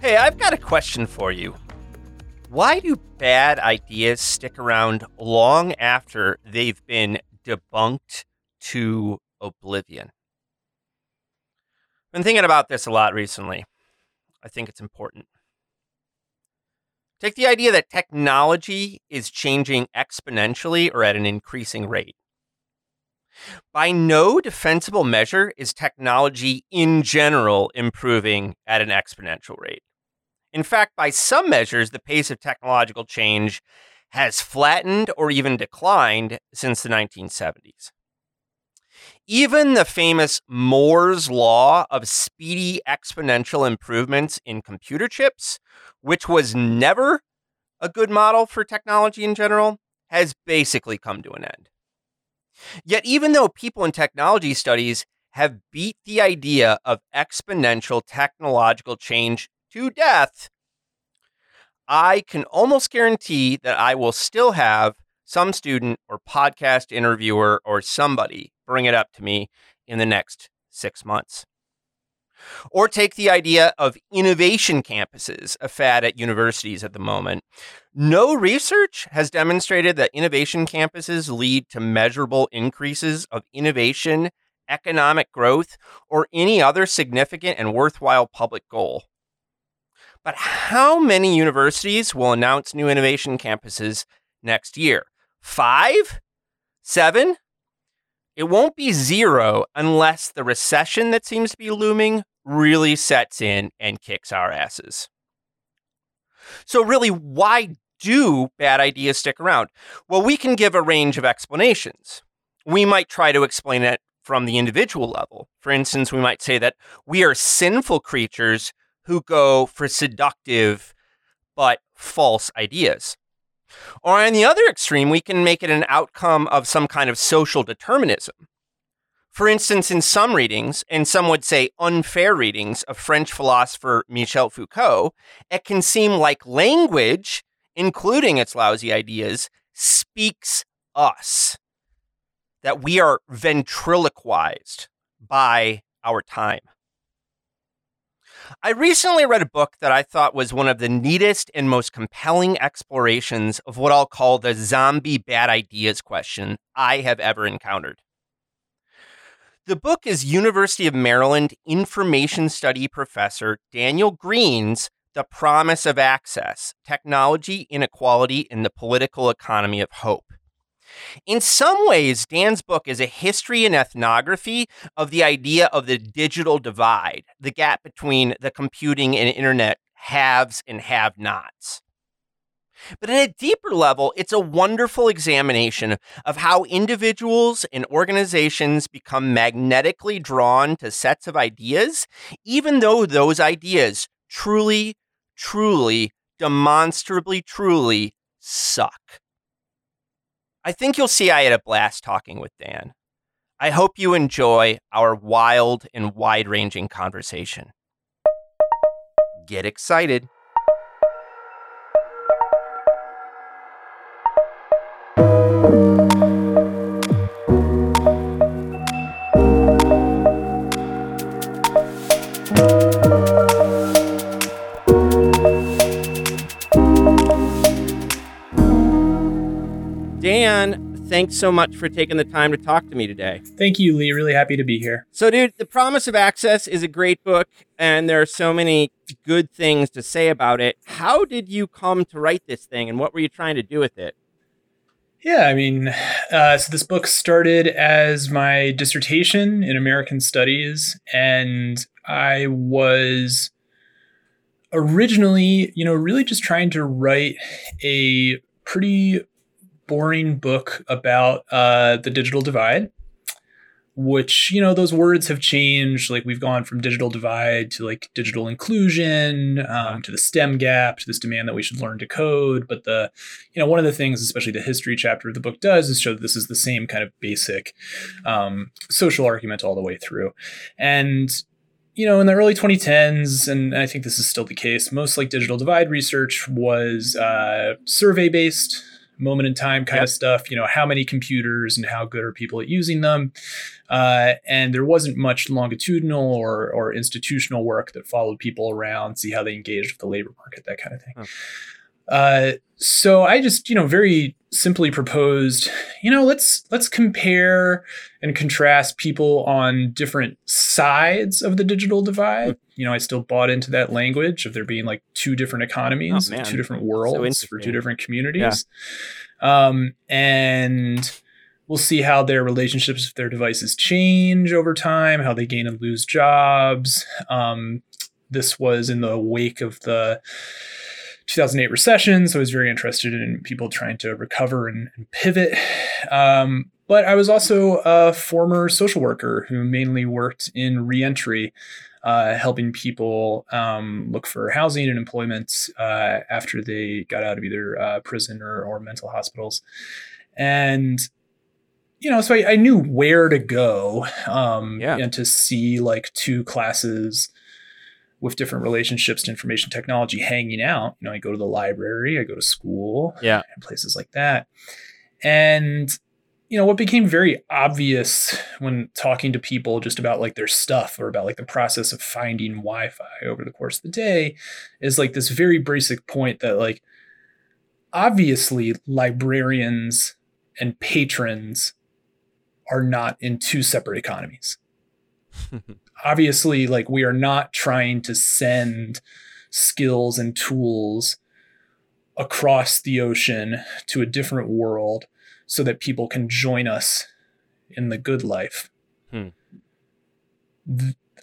Hey, I've got a question for you. Why do bad ideas stick around long after they've been debunked to oblivion? I've been thinking about this a lot recently. I think it's important. Take the idea that technology is changing exponentially or at an increasing rate. By no defensible measure is technology in general improving at an exponential rate. In fact, by some measures, the pace of technological change has flattened or even declined since the 1970s. Even the famous Moore's Law of speedy exponential improvements in computer chips, which was never a good model for technology in general, has basically come to an end. Yet, even though people in technology studies have beat the idea of exponential technological change to death, I can almost guarantee that I will still have some student or podcast interviewer or somebody bring it up to me in the next six months. Or take the idea of innovation campuses, a fad at universities at the moment. No research has demonstrated that innovation campuses lead to measurable increases of innovation, economic growth, or any other significant and worthwhile public goal. But how many universities will announce new innovation campuses next year? Five? Seven? It won't be zero unless the recession that seems to be looming really sets in and kicks our asses. So, really, why do bad ideas stick around? Well, we can give a range of explanations. We might try to explain it from the individual level. For instance, we might say that we are sinful creatures who go for seductive but false ideas. Or on the other extreme, we can make it an outcome of some kind of social determinism. For instance, in some readings, and some would say unfair readings of French philosopher Michel Foucault, it can seem like language, including its lousy ideas, speaks us. That we are ventriloquized by our time. I recently read a book that I thought was one of the neatest and most compelling explorations of what I'll call the zombie bad ideas question I have ever encountered. The book is University of Maryland information study professor Daniel Greene's The Promise of Access Technology, Inequality, and the Political Economy of Hope. In some ways, Dan's book is a history and ethnography of the idea of the digital divide, the gap between the computing and internet haves and have nots. But at a deeper level, it's a wonderful examination of how individuals and organizations become magnetically drawn to sets of ideas, even though those ideas truly, truly, demonstrably, truly suck. I think you'll see I had a blast talking with Dan. I hope you enjoy our wild and wide ranging conversation. Get excited. Thanks so much for taking the time to talk to me today. Thank you, Lee. Really happy to be here. So, dude, The Promise of Access is a great book, and there are so many good things to say about it. How did you come to write this thing, and what were you trying to do with it? Yeah, I mean, uh, so this book started as my dissertation in American Studies, and I was originally, you know, really just trying to write a pretty boring book about uh, the digital divide which you know those words have changed. Like we've gone from digital divide to like digital inclusion um, to the stem gap to this demand that we should learn to code. But the you know one of the things especially the history chapter of the book does is show that this is the same kind of basic um, social argument all the way through. And you know in the early 2010s and i think this is still the case most like digital divide research was uh, survey based moment in time kind yep. of stuff. You know, how many computers and how good are people at using them? Uh, and there wasn't much longitudinal or or institutional work that followed people around, see how they engaged with the labor market, that kind of thing. Uh, so I just, you know, very simply proposed, you know, let's let's compare and contrast people on different sides of the digital divide. Hmm. You know, I still bought into that language of there being like two different economies, oh, two different worlds so for two different communities. Yeah. Um, and we'll see how their relationships with their devices change over time, how they gain and lose jobs. Um, this was in the wake of the 2008 recession, so I was very interested in people trying to recover and, and pivot. Um, but I was also a former social worker who mainly worked in reentry, uh, helping people um, look for housing and employment uh, after they got out of either uh, prison or, or mental hospitals. And you know, so I, I knew where to go um, yeah. and to see like two classes with different relationships to information technology hanging out. You know, I go to the library, I go to school, yeah, and places like that. And you know, what became very obvious when talking to people just about like their stuff or about like the process of finding Wi-Fi over the course of the day is like this very basic point that like obviously librarians and patrons are not in two separate economies. obviously like we are not trying to send skills and tools across the ocean to a different world so that people can join us in the good life. Hmm.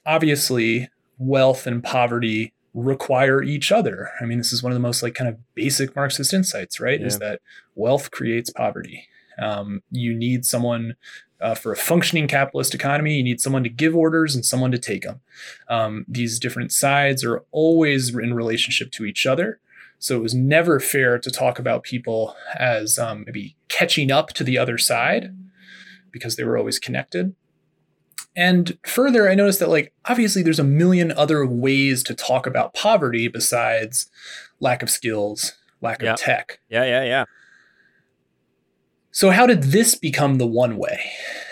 obviously, wealth and poverty require each other. I mean, this is one of the most like kind of basic Marxist insights, right? Yeah. Is that wealth creates poverty. Um, you need someone uh, for a functioning capitalist economy, you need someone to give orders and someone to take them. Um, these different sides are always in relationship to each other. So it was never fair to talk about people as um, maybe catching up to the other side because they were always connected. And further, I noticed that, like, obviously, there's a million other ways to talk about poverty besides lack of skills, lack yeah. of tech. Yeah, yeah, yeah. So, how did this become the one way?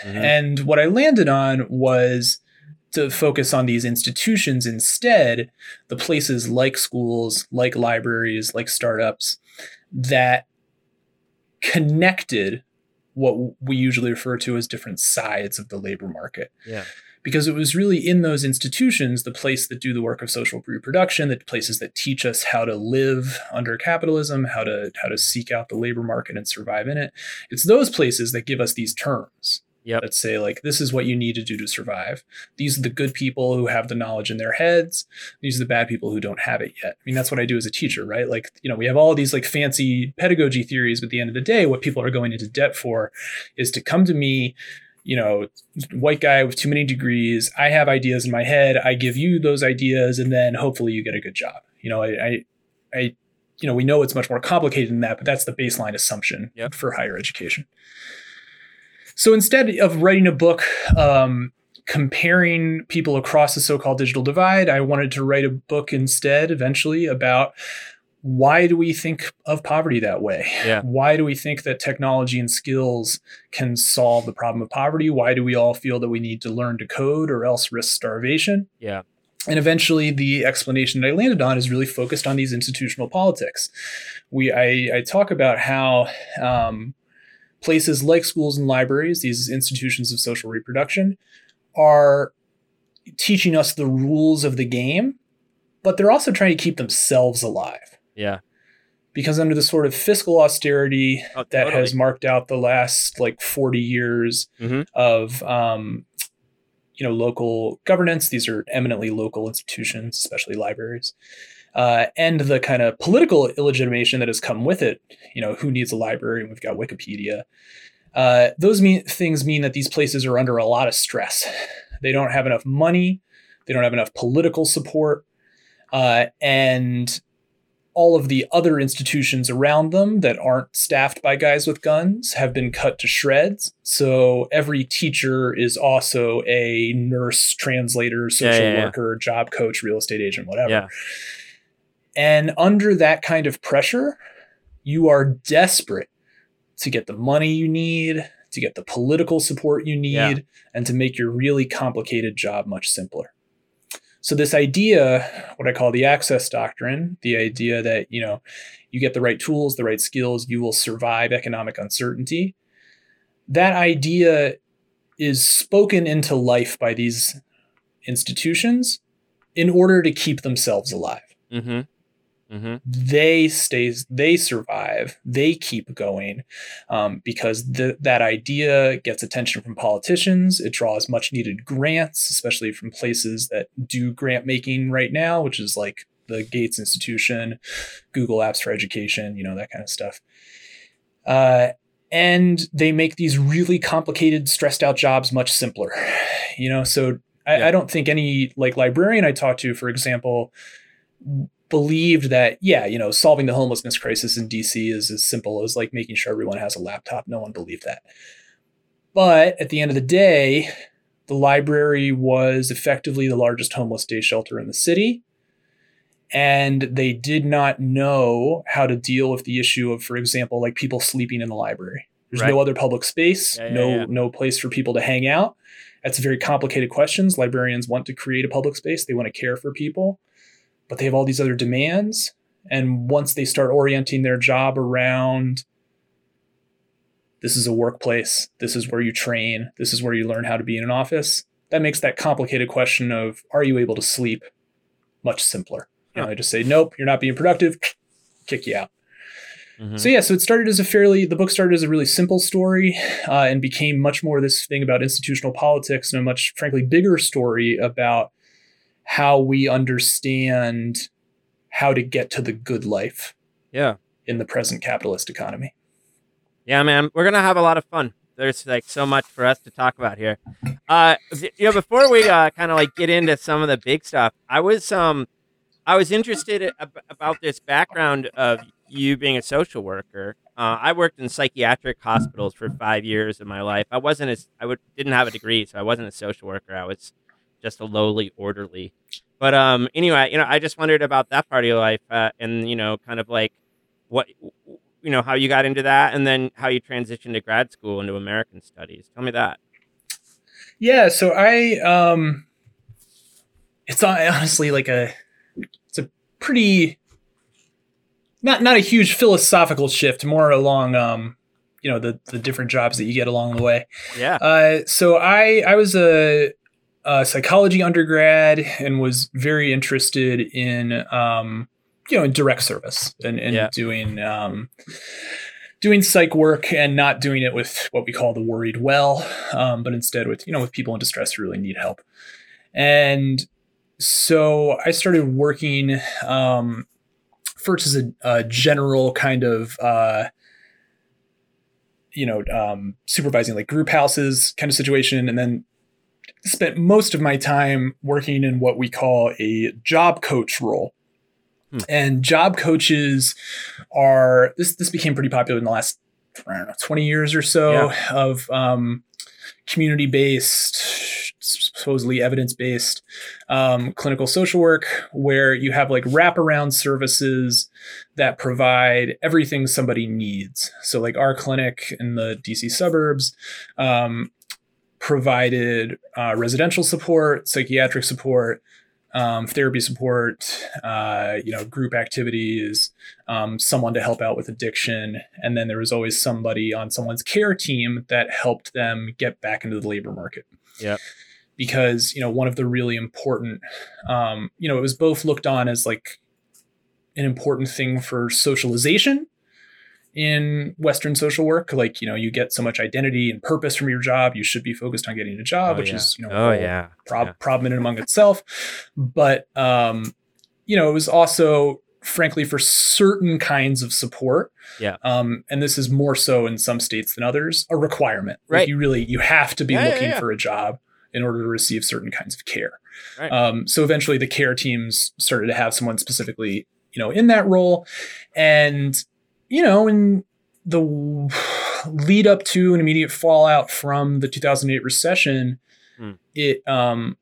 Mm-hmm. And what I landed on was to focus on these institutions instead, the places like schools, like libraries, like startups that connected what we usually refer to as different sides of the labor market. Yeah. Because it was really in those institutions, the place that do the work of social reproduction, the places that teach us how to live under capitalism, how to how to seek out the labor market and survive in it. It's those places that give us these terms. Yep. that say like this is what you need to do to survive. These are the good people who have the knowledge in their heads. These are the bad people who don't have it yet. I mean that's what I do as a teacher, right? Like you know we have all these like fancy pedagogy theories, but at the end of the day, what people are going into debt for is to come to me. You know, white guy with too many degrees. I have ideas in my head. I give you those ideas, and then hopefully you get a good job. You know, I, I, I you know, we know it's much more complicated than that, but that's the baseline assumption Yep. for higher education. So instead of writing a book um, comparing people across the so-called digital divide, I wanted to write a book instead, eventually, about why do we think of poverty that way? Yeah. Why do we think that technology and skills can solve the problem of poverty? Why do we all feel that we need to learn to code or else risk starvation? Yeah. And eventually, the explanation that I landed on is really focused on these institutional politics. We, I, I talk about how um, places like schools and libraries, these institutions of social reproduction, are teaching us the rules of the game, but they're also trying to keep themselves alive. Yeah. Because under the sort of fiscal austerity Oh, that totally. has marked out the last like 40 years Mhm. of um, you know local governance these are eminently local institutions especially libraries uh, and the kind of political illegitimation that has come with it. You know who needs a library? And we've got wikipedia. Uh, those mean things mean that these places are under a lot of stress. They don't have enough money. They don't have enough political support. Uh, and all of the other institutions around them that aren't staffed by guys with guns have been cut to shreds. So every teacher is also a nurse, translator, social yeah, yeah. worker, job coach, real estate agent, whatever. And under that kind of pressure, you are desperate to get the money you need, to get the political support you need, Yeah. and to make your really complicated job much simpler. So this idea, what I call the access doctrine, the idea that, you know, you get the right tools, the right skills, you will survive economic uncertainty. That idea is spoken into life by these institutions in order to keep themselves alive Mm-hmm. Mm-hmm. they stay they survive they keep going um, because th- that idea gets attention from politicians it draws much needed grants especially from places that do grant making right now which is like the gates institution google apps for education you know that kind of stuff uh, and they make these really complicated stressed out jobs much simpler you know so I, Yeah. I don't think any like librarian i talked to for example believed that yeah you know solving the homelessness crisis in dc is as simple as like making sure everyone has a laptop. No one believed that. But at the end of the day the library was effectively the largest homeless day shelter in the city and they did not know how to deal with the issue of for example like people sleeping in the library. There's Right. no other public space Yeah, yeah, no yeah. no place for people to hang out. That's very complicated questions. Librarians want to create a public space. They want to care for people but they have all these other demands. And once they start orienting their job around this is a workplace, this is where you train, this is where you learn how to be in an office, that makes that complicated question of are you able to sleep much simpler. You know. I just say, nope, you're not being productive, kick you out. Mhm. So yeah, so it started as a fairly the book started as a really simple story, uh, and became much more this thing about institutional politics and a much frankly bigger story about how we understand how to get to the good life Yeah. in the present capitalist economy. Yeah, man, we're gonna have a lot of fun. There's like so much for us to talk about here. Uh, you know, before we uh, kind of like get into some of the big stuff, I was um, I was interested ab- about this background of you being a social worker. Uh, I worked in psychiatric hospitals for five years of my life. I wasn't as I would didn't have a degree, so I wasn't a social worker. I was just a lowly orderly. But um, anyway, you know, I just wondered about that part of your life, uh, and you know, kind of like what you know how you got into that and then how you transitioned to grad school into american studies tell me that Yeah, so I um it's honestly like a it's a pretty not not a huge philosophical shift, more along um you know the the different jobs that you get along the way. Yeah. Uh, so I I was a, a psychology undergrad and was very interested in um, you know in direct service and, and Yeah. doing um, doing psych work and not doing it with what we call the worried well, um, but instead with you know with people in distress who really need help. And so I started working um, first as a, a general kind of uh, you know um, supervising like group houses kind of situation, and then spent most of my time working in what we call a job coach role. Hmm. And job coaches are this this became pretty popular in the last I don't know 20 years or so of um, community based supposedly evidence based um, clinical social work where you have like wraparound services that provide everything somebody needs so like our clinic in the dc suburbs um, provided uh, residential support psychiatric support um, therapy support, uh, you know, group activities, um, someone to help out with addiction, and then there was always somebody on someone's care team that helped them get back into the labor market. Yep. Because you know, one of the really important, um, you know, it was both looked on as like an important thing for socialization in Western social work. Like, you know, you get so much identity and purpose from your job. You should be focused on getting a job, Oh, which yeah. is, you know, Oh yeah. prob- Yeah. problem in and among itself. But um, you know, it was also, frankly, for certain kinds of support. Yeah. Um, and this is more so in some states than others, a requirement. Like, Right. you really you have to be Yeah, looking for a job in order to receive certain kinds of care. Right. Um, so eventually, the care teams started to have someone specifically, you know, in that role, and you know, in the lead up to an immediate fallout from the 2008 recession, Hmm. it um,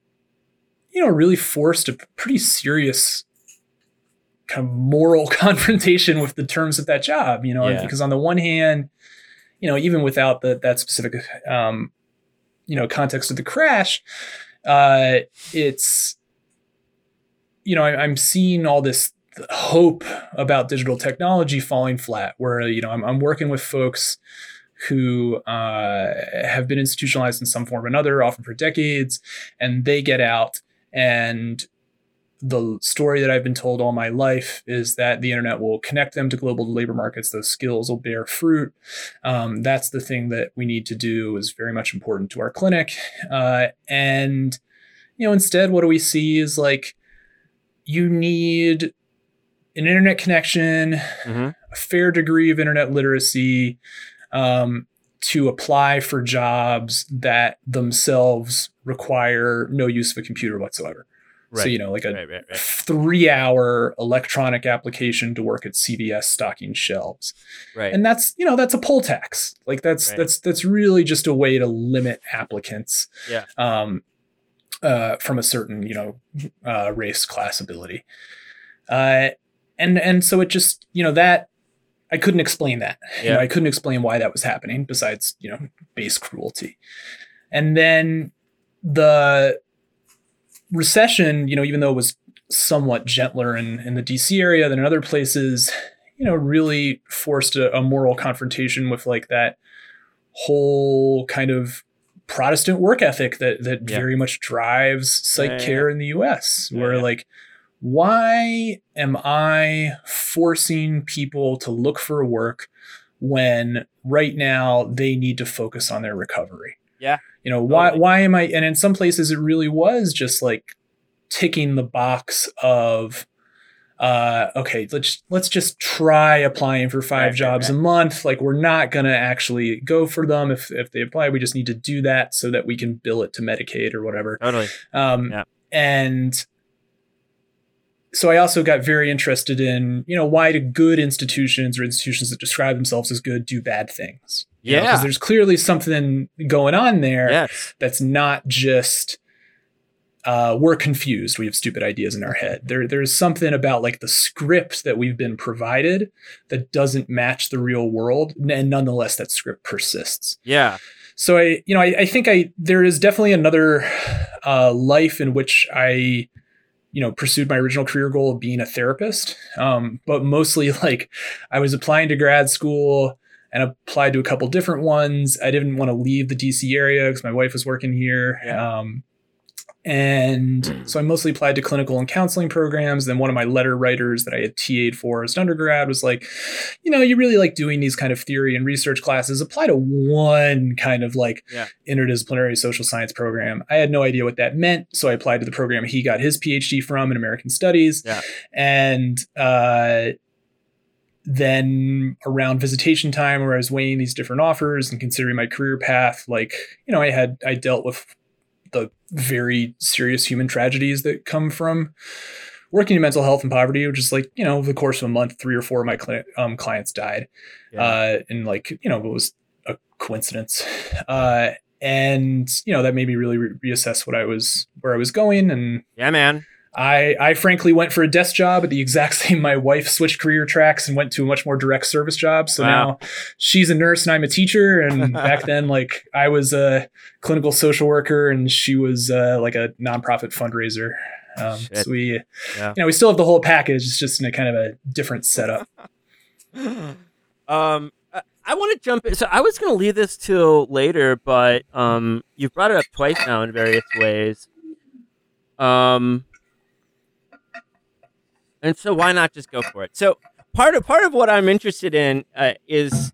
you know really forced a pretty serious kind of moral confrontation with the terms of that job. You know, Yeah. because on the one hand, you know, even without the that specific um, you know context of the crash, uh, it's you know I, I'm seeing all this hope about digital technology falling flat. Where you know I'm, I'm working with folks who uh, have been institutionalized in some form or another, often for decades, and they get out and the story that I've been told all my life is that the internet will connect them to global labor markets. Those skills will bear fruit. Um, that's the thing that we need to do is very much important to our clinic. Uh, and, you know, instead, what do we see is like you need an internet connection, Mhm. a fair degree of internet literacy um, to apply for jobs that themselves require no use of a computer whatsoever. So, you know, like a Right, right, right. three hour electronic application to work at CVS stocking shelves. Right. And that's, you know, that's a poll tax. Like that's Right. that's that's really just a way to limit applicants Yeah. um uh from a certain, you know, uh race class ability. Uh and and so it just, you know, that I couldn't explain that. You know, I couldn't explain why that was happening besides, you know, base cruelty. And then the recession, you know, even though it was somewhat gentler in, in the DC area than in other places, you know, really forced a, a moral confrontation with like that whole kind of Protestant work ethic that that Yeah. very much drives psych Yeah, yeah, care in the US, Yeah, where yeah. like why am I forcing people to look for work when right now they need to focus on their recovery? Yeah. You know, why Totally. why am I and in some places it really was just like ticking the box of uh okay let's let's just try applying for five Right, jobs right. a month like we're not going to actually go for them if if they apply we just need to do that so that we can bill it to medicaid or whatever Totally. um, Yeah. And so I also got very interested in, you know, why do good institutions or institutions that describe themselves as good do bad things? You know, there's clearly something going on there Yes. that's not just uh, we're confused. We have stupid ideas in our head. There, there's something about like the script that we've been provided that doesn't match the real world, and nonetheless, that script persists Yeah. so i you know i, I think i there is definitely another uh, life in which i you know pursued my original career goal of being a therapist um, but mostly like i was applying to grad school and applied to a couple different ones. I didn't want to leave the DC area because my wife was working here. Yeah. Um, and so I mostly applied to clinical and counseling programs. Then one of my letter writers that I had TA'd for as an undergrad was like, you know, you really like doing these kind of theory and research classes. Apply to one kind of like Yeah. interdisciplinary social science program. I had no idea what that meant. So I applied to the program he got his PhD from in American Studies. Yeah. And uh, then around visitation time where I was weighing these different offers and considering my career path, like, you know, I had I dealt with the very serious human tragedies that come from working in mental health and poverty, which is like, you know, over the course of a month, three or four of my cli- um, clients died. Yeah. Uh, and like, you know, it was a coincidence. Uh, and, you know, that made me really re- reassess what I was, where I was going. And yeah, man. I, I frankly went for a desk job at the exact same. My wife switched career tracks and went to a much more direct service job. So Wow. now she's a nurse and I'm a teacher. And back then, like I was a clinical social worker and she was uh, like a nonprofit fundraiser. Um, so we, Yeah. you know, we still have the whole package. It's just in a kind of a different setup. um, I, want to jump. In. So I was going to leave this till later, but um, you've brought it up twice now in various ways. Um, and so why not just go for it? So part of part of what I'm interested in uh, is,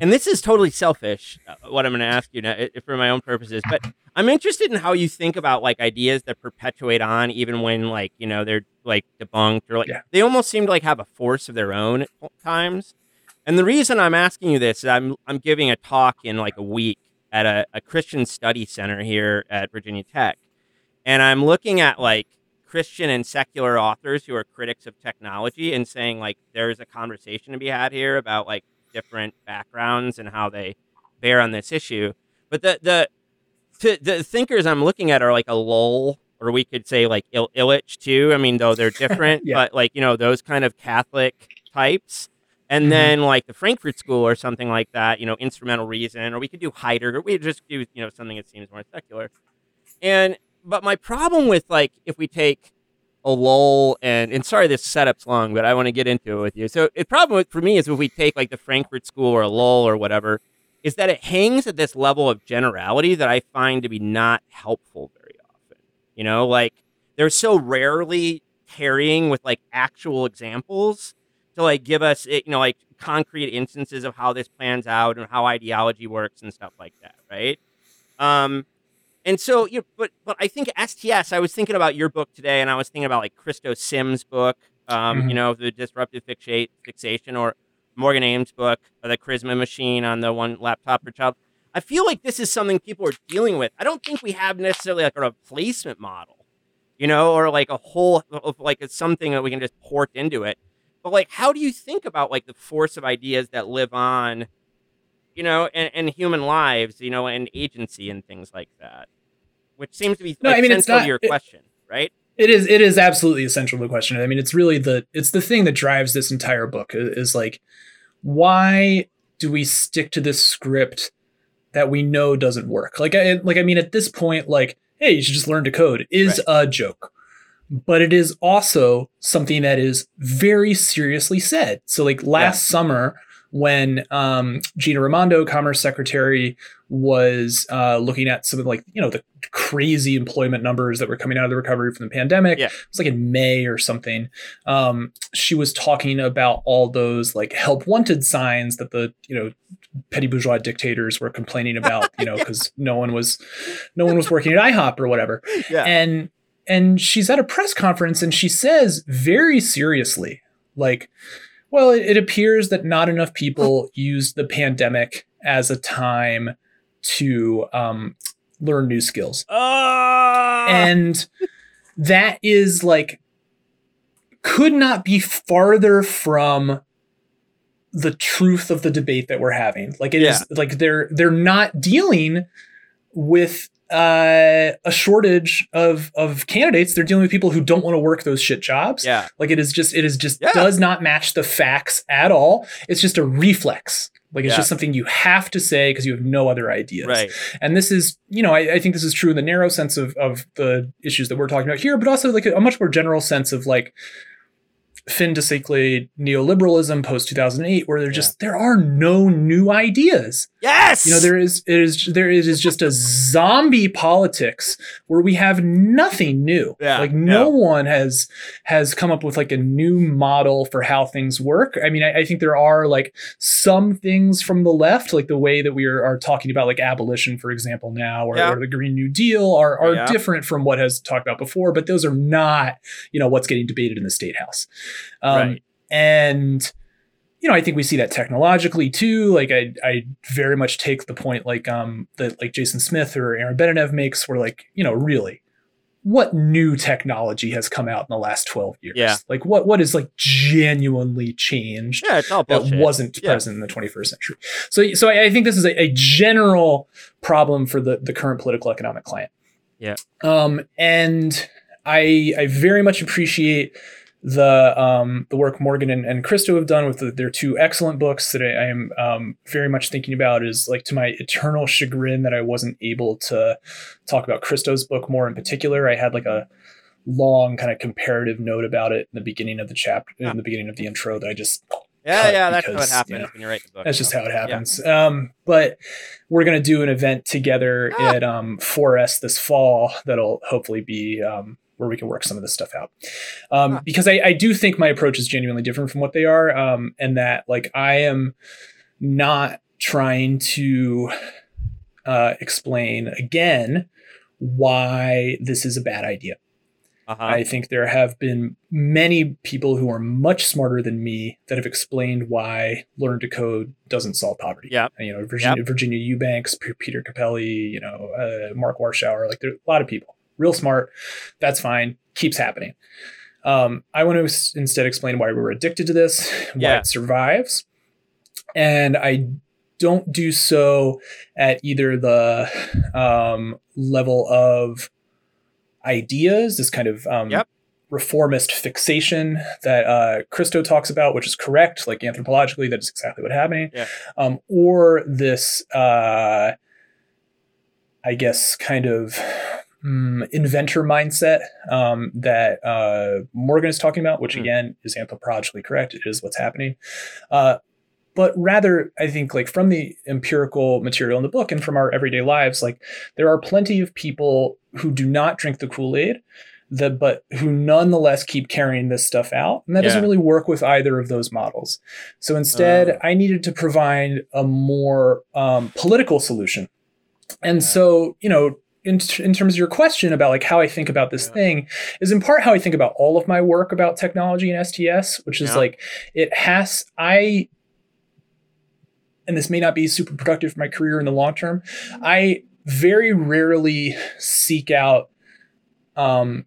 and this is totally selfish. Uh, what I'm going to ask you now, i- for my own purposes, but I'm interested in how you think about like ideas that perpetuate on, even when like you know they're like debunked or like Yeah. they almost seem to like have a force of their own at times. And the reason I'm asking you this is I'm I'm giving a talk in like a week at a, a Christian study center here at Virginia Tech. And I'm looking at like Christian and secular authors who are critics of technology and saying like there's a conversation to be had here about like different backgrounds and how they bear on this issue. But the the to, the thinkers I'm looking at are like Ellul, or we could say like Il- Illich too. I mean, though they're different, Yeah. but like you know those kind of Catholic types. And Mhm. then like the Frankfurt School or something like that, you know, instrumental reason, or we could do Heidegger. We just do you know something that seems more secular. And but my problem with like if we take Ellul and and sorry this setup's long, but I want to get into it with you. So the problem with, for me is if we take like the Frankfurt School or Ellul or whatever, is that it hangs at this level of generality that I find to be not helpful very often. You know, like they're so rarely carrying with like actual examples to like give us eh, you know like concrete instances of how this plans out and how ideology works and stuff like that, right? Um, and so, you but but I think STS. I was thinking about your book today, and I was thinking about like Christo Sims' book. Um, Mhm. you know, the disruptive fixa- fixation, or Morgan Ames' book, or the Charisma Machine on the one laptop per child. I feel like this is something people are dealing with. I don't think we have necessarily like a replacement model, you know, or like a whole of like it's something that we can just port into it. But like, how do you think about like the force of ideas that live on, you know, and, and human lives, you know, and agency and things like that, which seems to be No, like, I mean, it's central not- to your it- question, right? It is it is absolutely essential to the question. I mean, it's really the it's the thing that drives this entire book is, like why do we stick to this script that we know doesn't work? Like I like I mean at this point like hey, you should just learn to code is a joke. But it is also something that is very seriously said. So like last summer when um, Gina Raimondo, Commerce Secretary, was uh, looking at some of like you know the crazy employment numbers that were coming out of the recovery from the pandemic. Yeah. It was like in May or something. Um, she was talking about all those like help wanted signs that the you know petty bourgeois dictators were complaining about. You know because no one was no one was working at IHOP or whatever. Yeah. And and she's at a press conference and she says very seriously like well, it, it appears that not enough people used the pandemic as a time to um, learn new skills. Ah! And that is like, could not be farther from the truth of the debate that we're having. Like it is like they're they're not dealing with uh, a shortage of of candidates. They're dealing with people who don't want to work those shit jobs. yeah. Like it is just it is just Yeah. does not match the facts at all. It's just a reflex. Like it's Yeah. just something you have to say because you have no other ideas. Right. And this is, you know, I, I think this is true in the narrow sense of of the issues that we're talking about here, but also like a, a much more general sense of like fin de siècle neoliberalism post 2008 where there just there are no new ideas Yes. you know there is it is there is just a zombie politics where we have nothing new Yeah, like no yeah. one has has come up with like a new model for how things work i mean i, I think there are like some things from the left like the way that we are, are talking about like abolition for example now or, Yeah. or the green new deal are, are different from what has talked about before but those are not you know what's getting debated in the state house um, Right. and you know, I think we see that technologically too. Like I, I very much take the point like um that like Jason Smith or Aaron Benanav makes, where like you know, really, what new technology has come out in the last twelve years? Yeah. Like what what is like genuinely changed Yeah, it's all that wasn't Yeah. present in the 21st century. So so I, I think this is a, a general problem for the the current political economic climate. Yeah. Um, and I I very much appreciate the um, the work Morgan and, and Christo have done with the, their two excellent books that I, I am um, very much thinking about is like to my eternal chagrin that I wasn't able to talk about Christo's book more in particular. I had like a long kind of comparative note about it in the beginning of the chapter Yeah. in the beginning of the intro that I just Yeah, yeah, that's because, what happens you know, when you write the book. that's just how it happens. Um, but we're gonna do an event together Ah. at um, 4S this fall that'll hopefully be um, where we can work some of this stuff out. Um, Ah. Because I, I do think my approach is genuinely different from what they are, um, and that like I am not trying to uh, explain again why this is a bad idea. Uh-huh. I think there have been many people who are much smarter than me that have explained why Learn to Code doesn't solve poverty. Yeah, You know, Virginia, Virginia Eubanks, P- Peter Cappelli, you know, uh, Mark Warschauer, like there are a lot of people, real smart. That's fine. Keeps happening. Um, I want to instead explain why we're addicted to this, why Yeah. it survives. And I don't do so at either the um, level of ideas, this kind of um, Yep. reformist fixation that uh, Christo talks about, which is correct, like anthropologically, that is exactly what's happening, Yeah. um, or this, uh, I guess, kind of mm, inventor mindset um, that uh, Morgan is talking about, which Hmm. again is anthropologically correct. It is what's happening. Uh, but rather, I think, like from the empirical material in the book and from our everyday lives, like there are plenty of people who do not drink the Kool Aid, that but who nonetheless keep carrying this stuff out, and that doesn't really work with either of those models. So instead, Uh. I needed to provide a more um, political solution, and so you know. In, in terms of your question about like how I think about this Yeah. thing is in part how I think about all of my work about technology and STS, which is Yeah. like it has I and this may not be super productive for my career in the long term. I very rarely seek out um,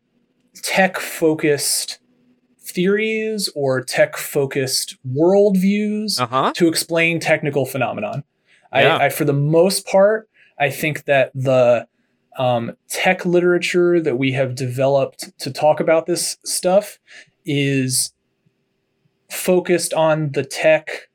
tech focused theories or tech focused worldviews Uh-huh. to explain technical phenomenon. Yeah. I, I, for the most part, I think that the um, tech literature that we have developed to talk about this stuff is focused on the tech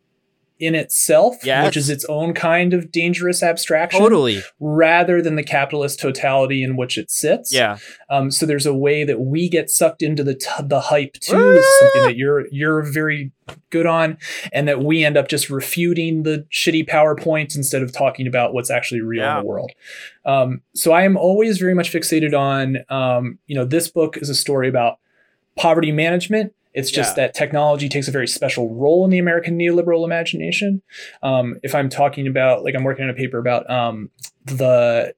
in itself, Yes. which is its own kind of dangerous abstraction, Totally. rather than the capitalist totality in which it sits. Yeah. Um, so there's a way that we get sucked into the t- the hype too. Is something that you're you're very good on, and that we end up just refuting the shitty PowerPoint instead of talking about what's actually real Yeah. in the world. Um, so I am always very much fixated on, um, you know, this book is a story about poverty management. It's just Yeah. that technology takes a very special role in the American neoliberal imagination. Um, if I'm talking about, like, I'm working on a paper about um, the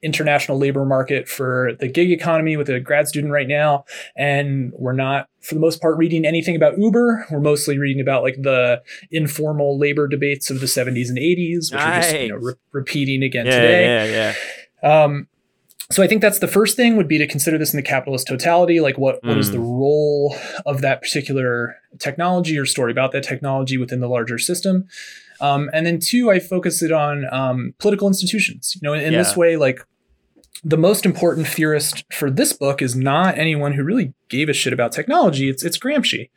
international labor market for the gig economy with a grad student right now and we're not for the most part reading anything about uber we're mostly reading about like the informal labor debates of the 70s and 80s which are just you know re- repeating again Yeah, today yeah, yeah. um, so I think that's the first thing would be to consider this in the capitalist totality. Like what, what is Mm. the role of that particular technology or story about that technology within the larger system? Um, and then two, I focus it on um, political institutions. You know, in, in this way, like the most important theorist for this book is not anyone who really gave a shit about technology. It's it's Gramsci,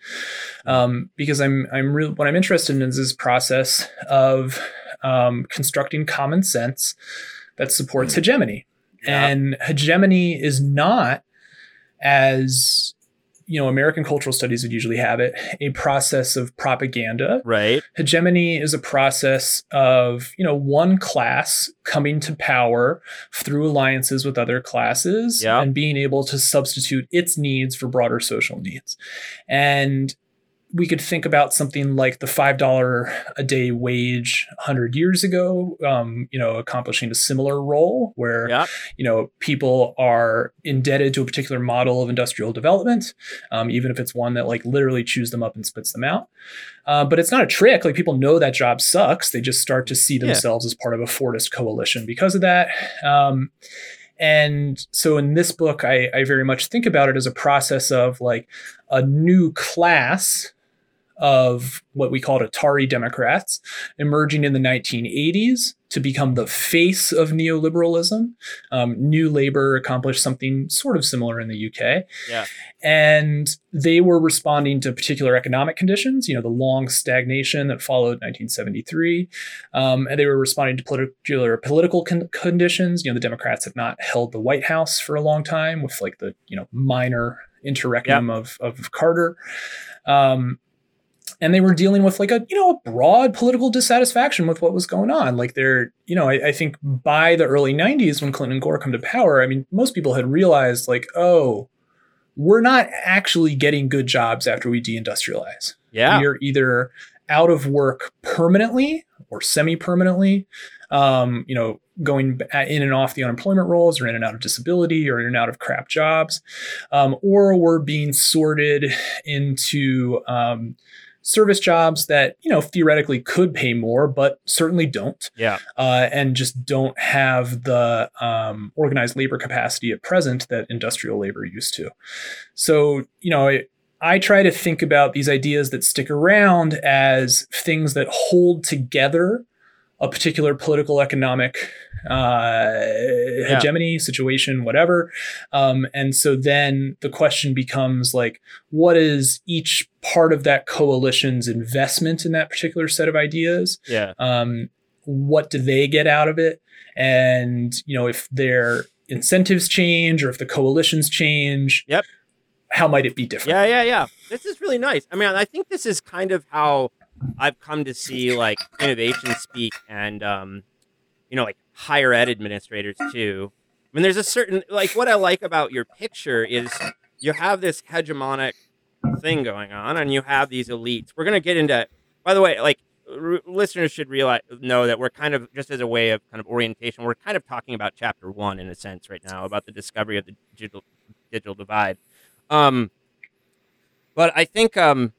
um, because I'm I'm real what I'm interested in is this process of um, constructing common sense that supports hegemony, Yeah. and hegemony is not as you know American cultural studies would usually have it, a process of propaganda. Right. Hegemony is a process of you know one class coming to power through alliances with other classes Yeah. and being able to substitute its needs for broader social needs, and we could think about something like the five dollar a day wage 100 years ago um, you know accomplishing a similar role where Yep. you know people are indebted to a particular model of industrial development um, even if it's one that like literally chews them up and spits them out uh, but it's not a trick like people know that job sucks they just start to see Yeah. themselves as part of a fordist coalition because of that um, and so in this book I, I very much think about it as a process of like a new class of what we called Atari Democrats emerging in the 1980s to become the face of neoliberalism. Um, New Labour accomplished something sort of similar in the UK. Yeah. And they were responding to particular economic conditions, you know, the long stagnation that followed 1973. Um, and they were responding to particular political con- conditions. You know, the Democrats had not held the White House for a long time with like the, you know, minor interregnum of, of Carter. Um, and they were dealing with like a you know a broad political dissatisfaction with what was going on like they're you know I, I think by the early 90s when clinton and gore come to power i mean most people had realized like oh we're not actually getting good jobs after we deindustrialize Yeah. we are either out of work permanently or semi-permanently um, you know going in and off the unemployment rolls or in and out of disability or in and out of crap jobs um, or we're being sorted into um, service jobs that you know theoretically could pay more but certainly don't Yeah. uh, and just don't have the um, organized labor capacity at present that industrial labor used to. So, you know, I, I try to think about these ideas that stick around as things that hold together a particular political economic uh, hegemony situation whatever um, and so then the question becomes like what is each part of that coalition's investment in that particular set of ideas Yeah. um, what do they get out of it and you know if their incentives change or if the coalitions change Yep. how might it be different Yeah, yeah, yeah. This is really nice. I mean, I think this is kind of how I've come to see like innovation speak and um, you know, like higher ed administrators too. I mean, there's a certain like what I like about your picture is you have this hegemonic thing going on, and you have these elites. We're gonna get into. By the way, like r- listeners should realize know that we're kind of just as a way of kind of orientation. We're kind of talking about chapter one in a sense right now about the discovery of the digital digital divide. Um, but I think um,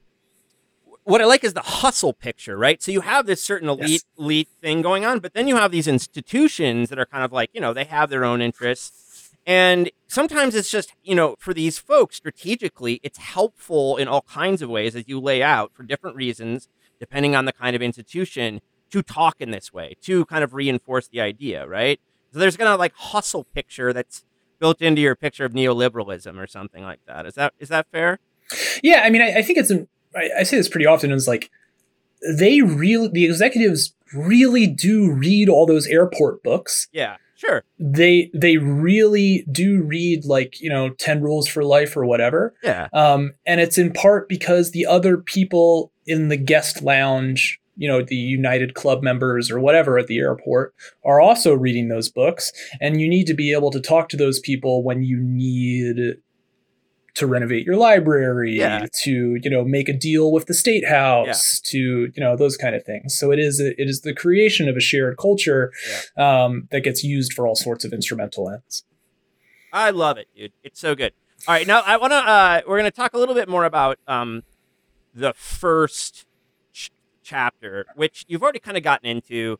what I like is the hustle picture, right? So you have this certain elite Yes. elite thing going on, but then you have these institutions that are kind of like you know they have their own interests, and sometimes it's just you know for these folks strategically, it's helpful in all kinds of ways as you lay out for different reasons, depending on the kind of institution, to talk in this way to kind of reinforce the idea, right? So there's kind of like hustle picture that's built into your picture of neoliberalism or something like that. Is that is that fair? Yeah, I mean, I, I think it's. An, I, I say this pretty often. Is like they really, the executives really do read all those airport books. Yeah, sure. They they really do read like you know Ten Rules for Life or whatever. Yeah, Um, and it's in part because the other people in the guest lounge, you know, the United Club members or whatever at the airport, are also reading those books. And you need to be able to talk to those people when you need to renovate your library, Yeah. to you know make a deal with the state house, to you know those kind of things. So it is a, it is the creation of a shared culture um, that gets used for all sorts of instrumental ends. I love it, dude. It's so good. All right, now I want to. Uh, we're going to talk a little bit more about um, the first ch- chapter, which you've already kind of gotten into.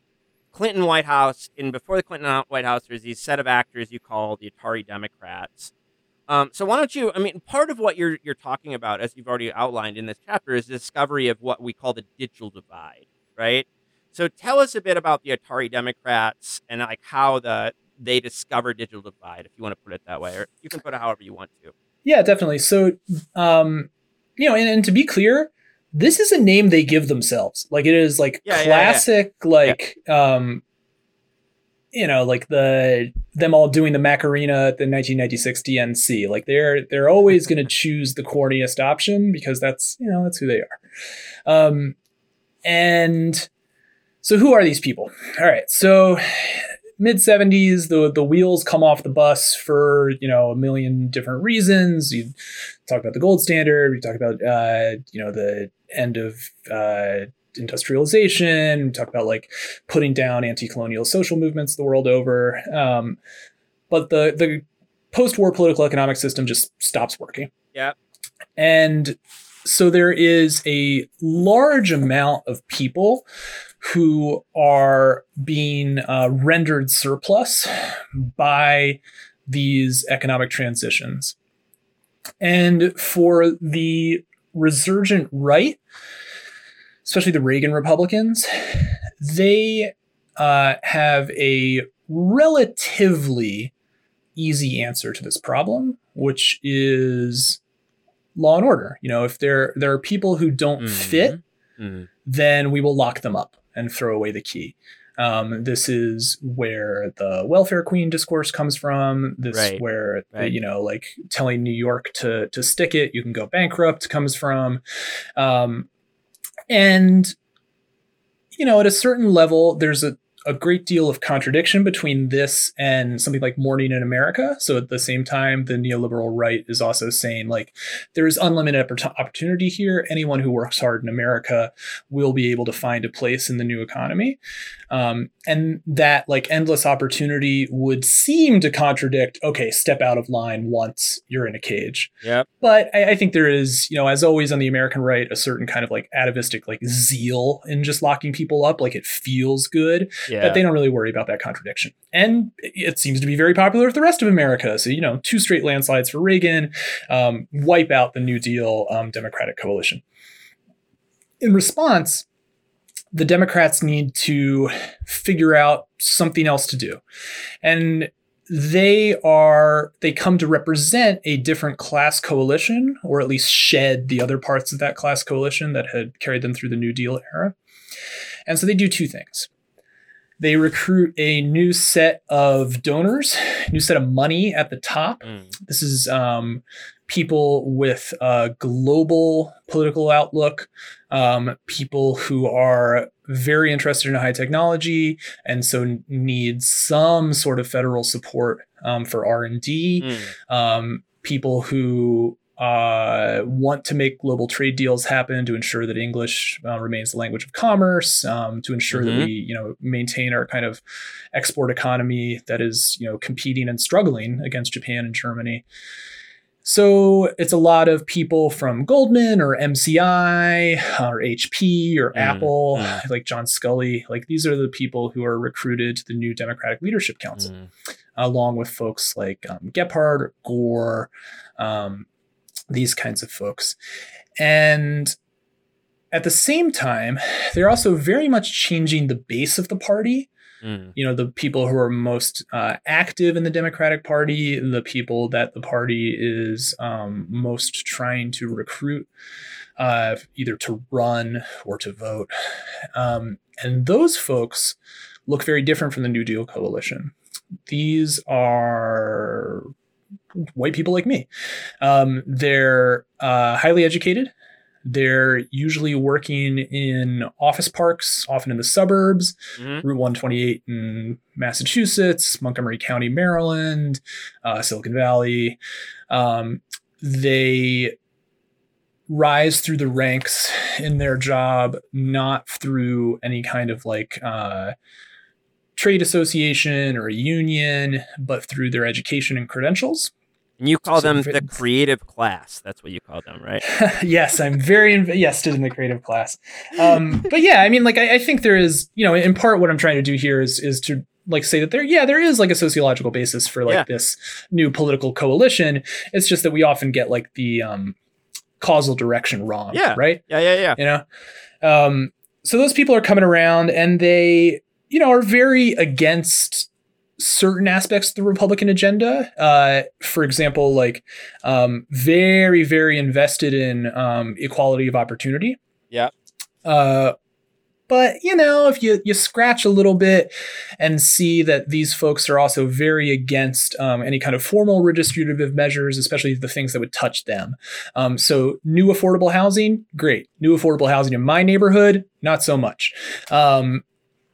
Clinton White House, and before the Clinton White House, there's these set of actors you call the Atari Democrats. Um, so why don't you? I mean, part of what you're you're talking about, as you've already outlined in this chapter, is the discovery of what we call the digital divide, right? So tell us a bit about the Atari Democrats and like how the they discovered digital divide, if you want to put it that way, or you can put it however you want to. Yeah, definitely. So, um, you know, and, and to be clear, this is a name they give themselves. Like it is like Yeah, yeah, yeah. classic, like um, you know, like the them all doing the Macarena at the 1996 DNC. Like they're they're always going to choose the corniest option because that's you know that's who they are. Um, and so who are these people? All right, so mid 70s the the wheels come off the bus for you know a million different reasons you talk about the gold standard we talk about uh, you know the end of uh, industrialization we talk about like putting down anti-colonial social movements the world over um, but the the post-war political economic system just stops working Yeah. and so there is a large amount of people who are being uh, rendered surplus by these economic transitions. And for the resurgent right, especially the Reagan Republicans, they uh, have a relatively easy answer to this problem, which is law and order. You know, if there there are people who don't Mhm. fit, Mm. then we will lock them up and throw away the key. Um, this is where the welfare queen discourse comes from. This Right, where the, you know, like telling New York to to stick it, you can go bankrupt comes from. Um, and you know, at a certain level, there's a a great deal of contradiction between this and something like Morning in America. So at the same time, the neoliberal right is also saying like there is unlimited opportunity here. Anyone who works hard in America will be able to find a place in the new economy. Um, and that like endless opportunity would seem to contradict, okay, step out of line once you're in a cage. Yep. But I, I think there is, you know, as always on the American right, a certain kind of like atavistic like zeal in just locking people up. Like it feels good Yeah. but they don't really worry about that contradiction. And it seems to be very popular with the rest of America. So, you know, two straight landslides for Reagan, um, wipe out the New Deal um, Democratic coalition. In response, the Democrats need to figure out something else to do. And they are they come to represent a different class coalition or at least shed the other parts of that class coalition that had carried them through the new deal era and so they do two things they recruit a new set of donors, new set of money at the top. Mm. This is um, people with a global political outlook, um, people who are very interested in high technology, and so need some sort of federal support um, for R and D. Mm. Um, people who uh, want to make global trade deals happen to ensure that English uh, remains the language of commerce, um, to ensure that Mhm. we, you know, maintain our kind of export economy that is, you know, competing and struggling against Japan and Germany. So it's a lot of people from Goldman or MCI or HP or Mm, Apple, mm. like John Sculley. Like these are the people who are recruited to the new Democratic Leadership Council Mm. along with folks like um, Gephardt or Gore, um, these kinds of folks. And at the same time, they're also very much changing the base of the party. Mm. You know, the people who are most uh, active in the Democratic Party, the people that the party is um, most trying to recruit, uh, either to run or to vote. Um, and those folks look very different from the New Deal coalition. These are white people like me. Um, they're uh, highly educated. They're usually working in office parks, often in the suburbs, Mhm. Route 128 in Massachusetts, Montgomery County, Maryland, uh, Silicon Valley. Um, they rise through the ranks in their job, not through any kind of like uh, trade association or a union, but through their education and credentials. And you call them the creative class. That's what you call them, right? yes, I'm very invested in the creative class. Um, but yeah, I mean, like, I, I think there is, you know, in part, what I'm trying to do here is is to like say that there, yeah, there is like a sociological basis for like Yeah. this new political coalition. It's just that we often get like the um, causal direction wrong. Yeah. Right. Yeah, yeah, yeah. You know. Um, so those people are coming around, and they, you know, are very against certain aspects of the Republican agenda. Uh, for example, like um, very, very invested in um, equality of opportunity. Yeah. Uh, But you know, if you you scratch a little bit and see that these folks are also very against um, any kind of formal redistributive measures, especially the things that would touch them. Um, so new affordable housing, great. New affordable housing in my neighborhood, not so much. Um,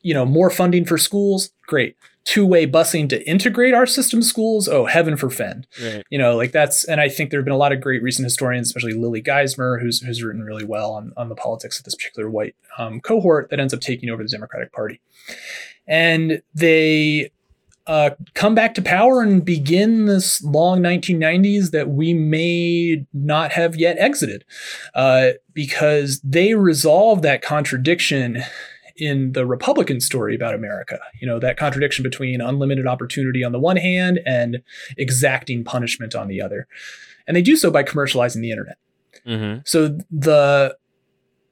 you know, more funding for schools, great two-way busing to integrate our system schools oh heaven forfend right. you know like that's and i think there have been a lot of great recent historians especially lily geismer who's, who's written really well on, on the politics of this particular white um, cohort that ends up taking over the democratic party and they uh, come back to power and begin this long 1990s that we may not have yet exited uh, because they resolve that contradiction in the Republican story about America. You know, that contradiction between unlimited opportunity on the one hand and exacting punishment on the other. And they do so by commercializing the internet. Mm-hmm. So the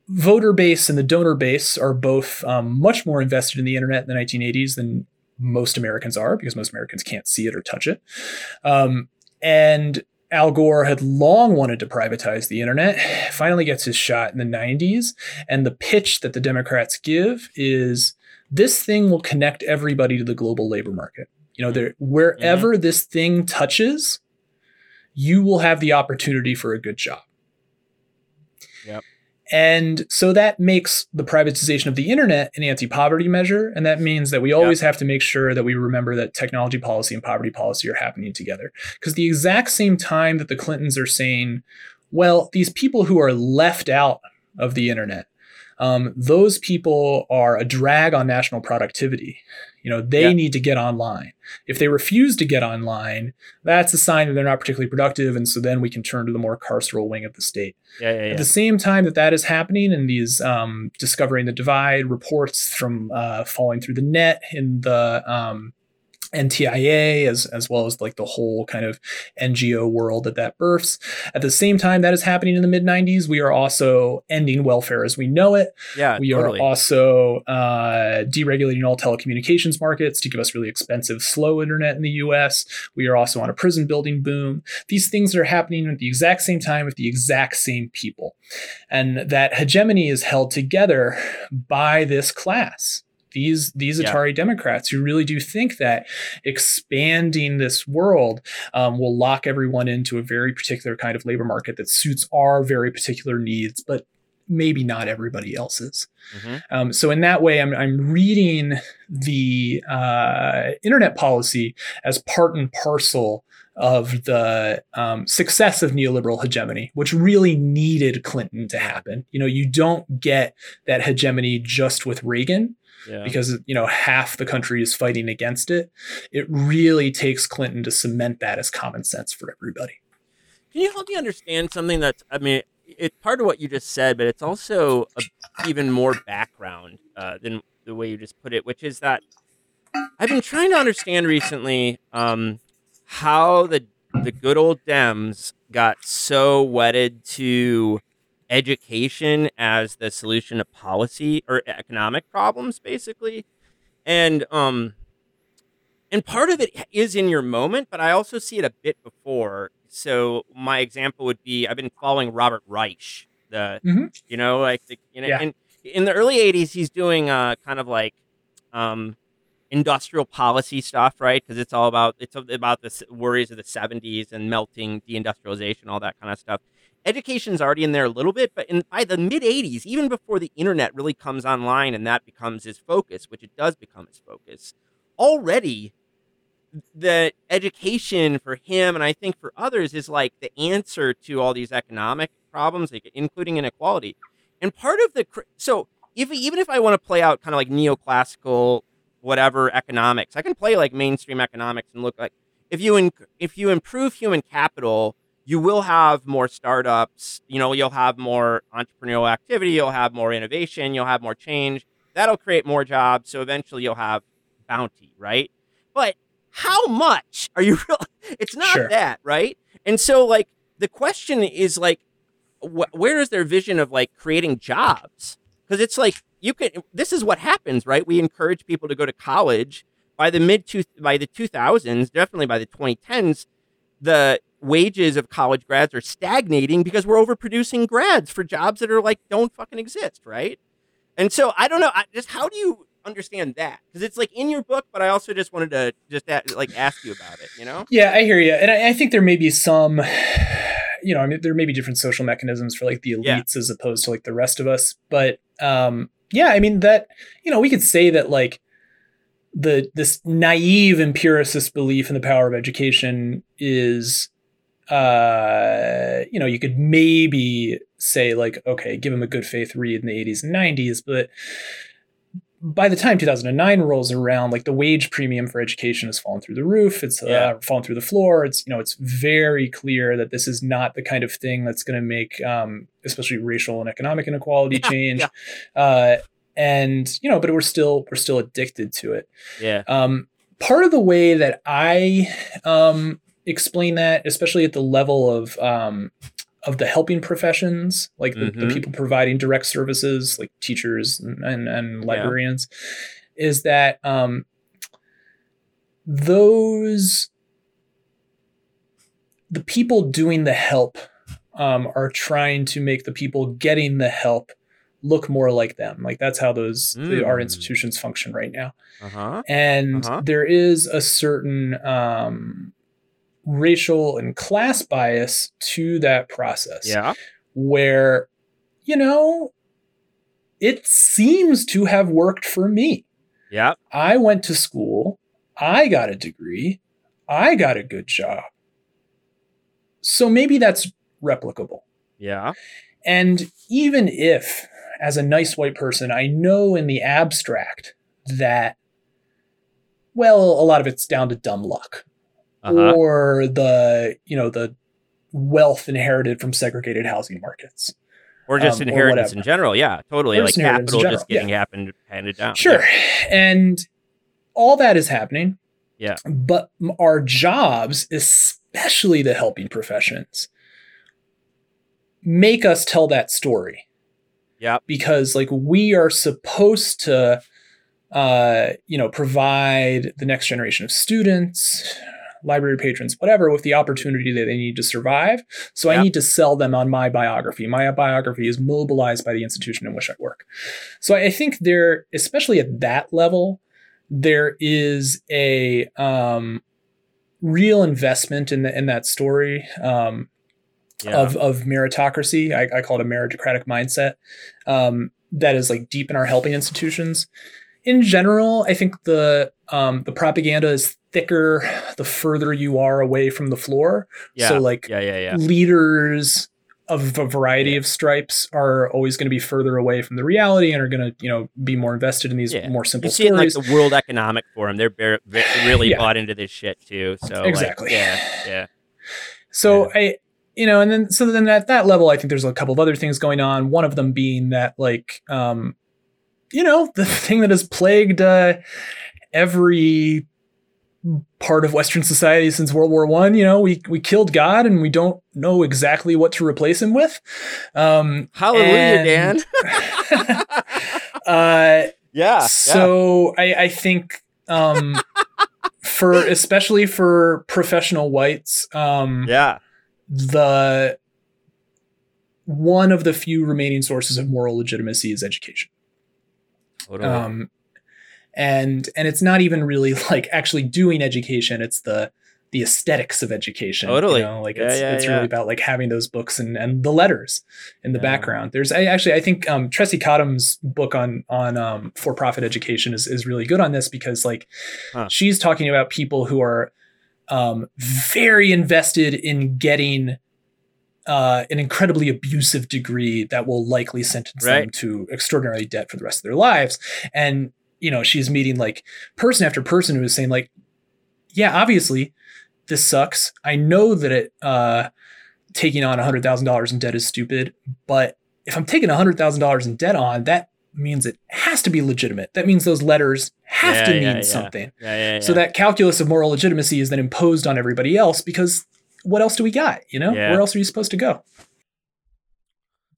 voter base and the donor base are both um, much more invested in the internet in the 1980s than most Americans are because most Americans can't see it or touch it. Um, and Al Gore had long wanted to privatize the internet, finally gets his shot in the 90s. And the pitch that the Democrats give is this thing will connect everybody to the global labor market. You know, there, wherever mm-hmm. this thing touches, you will have the opportunity for a good job. Yep. And so that makes the privatization of the internet an anti poverty measure. And that means that we always have to make sure that we remember that technology policy and poverty policy are happening together. Because the exact same time that the Clintons are saying, well, these people who are left out of the internet, um, those people are a drag on national productivity. You know, they yeah. need to get online. If they refuse to get online, that's a sign that they're not particularly productive. And so then we can turn to the more carceral wing of the state. Yeah, yeah. At the same time that that is happening, and these um, discovering the divide reports from uh, falling through the net in the um, NTIA as as well as like the whole kind of NGO world that that births. At the same time that is happening in the mid 90s, we are also ending welfare as we know it. Yeah, we totally. are also uh, deregulating all telecommunications markets to give us really expensive, slow internet in the U.S. We are also on a prison building boom. These things are happening at the exact same time with the exact same people, and that hegemony is held together by this class these these yeah. Atari Democrats who really do think that expanding this world um, will lock everyone into a very particular kind of labor market that suits our very particular needs, but maybe not everybody else's. Mm-hmm. Um, so in that way, I'm, I'm reading the uh, internet policy as part and parcel of the um, success of neoliberal hegemony, which really needed Clinton to happen. You know, you don't get that hegemony just with Reagan yeah. because you know half the country is fighting against it. It really takes Clinton to cement that as common sense for everybody. Can you help me understand something that's? I mean, it's part of what you just said, but it's also a, even more background uh, than the way you just put it, which is that I've been trying to understand recently um, how the the good old Dems got so wedded to education as the solution to policy or economic problems basically and um and part of it is in your moment but i also see it a bit before so my example would be i've been following robert reich the mm-hmm. you know like the you know yeah. and in the early 80s he's doing uh kind of like um industrial policy stuff right because it's all about it's about the worries of the 70s and melting deindustrialization all that kind of stuff education's already in there a little bit, but in by the mid 80s, even before the internet really comes online and that becomes his focus, which it does become his focus, already the education for him and I think for others is like the answer to all these economic problems, including inequality. And part of the so if even if I want to play out kind of like neoclassical whatever economics, I can play like mainstream economics and look like if you in, if you improve human capital you will have more startups. You know, you'll have more entrepreneurial activity. You'll have more innovation. You'll have more change. That'll create more jobs. So eventually, you'll have bounty, right? But how much are you? Really, it's not sure. that, right? And so, like, the question is like, wh- where is their vision of like creating jobs? Because it's like you can. This is what happens, right? We encourage people to go to college. By the mid two, by the two thousands, definitely by the twenty tens, the wages of college grads are stagnating because we're overproducing grads for jobs that are like don't fucking exist, right? And so I don't know. I, just how do you understand that? Because it's like in your book, but I also just wanted to just a- like ask you about it. You know? Yeah, I hear you, and I, I think there may be some, you know, I mean, there may be different social mechanisms for like the elites Yeah. as opposed to like the rest of us, but um, yeah, I mean that, you know, we could say that like the this naive empiricist belief in the power of education is, uh, you know, you could maybe say like, okay, give them a good faith read in the 80s and 90s, but by the time 2009 rolls around, like the wage premium for education has fallen through the roof. It's Yeah. uh, fallen through the floor. It's you know it's very clear that this is not the kind of thing that's going to make, um, especially racial and economic inequality Yeah, change. yeah. Uh, and you know, but we're still we're still addicted to it. Yeah. Um, part of the way that I um, explain that, especially at the level of um, of the helping professions, like the, the Mhm. people providing direct services, like teachers and, and, and Yeah. librarians, is that um, those the people doing the help um, are trying to make the people getting the help look more like them. Like that's how those the, our Mm. institutions function right now Uh huh. and Uh-huh. there is a certain um, racial and class bias to that process Yeah. where you know it seems to have worked for me Yeah. i went to school i got a degree i got a good job so maybe that's replicable Yeah. and even if, as a nice white person, I know in the abstract that, well, a lot of it's down to dumb luck Uh huh. or the, you know, the wealth inherited from segregated housing markets. Or just um, inheritance whatever. in general. Yeah. Totally. Or Like just inheritance in capital just getting happened handed down. Sure. And all that is happening. Yeah. But our jobs, especially the helping professions, make us tell that story. yeah Because like we are supposed to uh, you know, provide the next generation of students, library patrons, whatever, with the opportunity that they need to survive. So I need to sell them on my biography. My biography is mobilized by the institution in which I work. So I think there, especially at that level, there is a um, real investment in the, in that story um, Yeah. of of meritocracy. I, I call it a meritocratic mindset um, that is like deep in our helping institutions. In general, I think the um, the propaganda is thicker the further you are away from the floor. yeah. So like yeah. Yeah. Yeah. leaders of a variety Yeah. of stripes are always going to be further away from the reality and are going to you know be more invested in these Yeah. more simple You see it in like the World Economic Forum. They're bare, really Yeah. bought into this shit too. So like, Exactly. yeah. Yeah. So I, you know, and then so then at that level, I think there's a couple of other things going on. One of them being that, like, um, you know, the thing that has plagued uh, every part of Western society since World War One. You know, we we killed God, and we don't know exactly what to replace him with. Um, Hallelujah, and- Dan. uh, yeah. so I, I think um, for especially for professional whites, um, yeah. the one of the few remaining sources of moral legitimacy is education. Totally. Um, and and it's not even really like actually doing education; it's the the aesthetics of education. Totally. you know? like Yeah, it's yeah, it's yeah. really about like having those books and and the letters in the background. There's I actually I think um, Tressie Cottom's book on on um, for profit education is is really good on this because like Huh. she's talking about people who are um, very invested in getting uh, an incredibly abusive degree that will likely sentence them to extraordinary debt for the rest of their lives. And you know, she's meeting like person after person who is saying like, yeah, obviously this sucks. I know that it uh, taking on hundred thousand dollars in debt is stupid, but if I'm taking hundred thousand dollars in debt on, that means it has to be legitimate. That means those letters have Yeah, to mean yeah. something. Yeah. So that calculus of moral legitimacy is then imposed on everybody else because what else do we got? You know, where else are you supposed to go?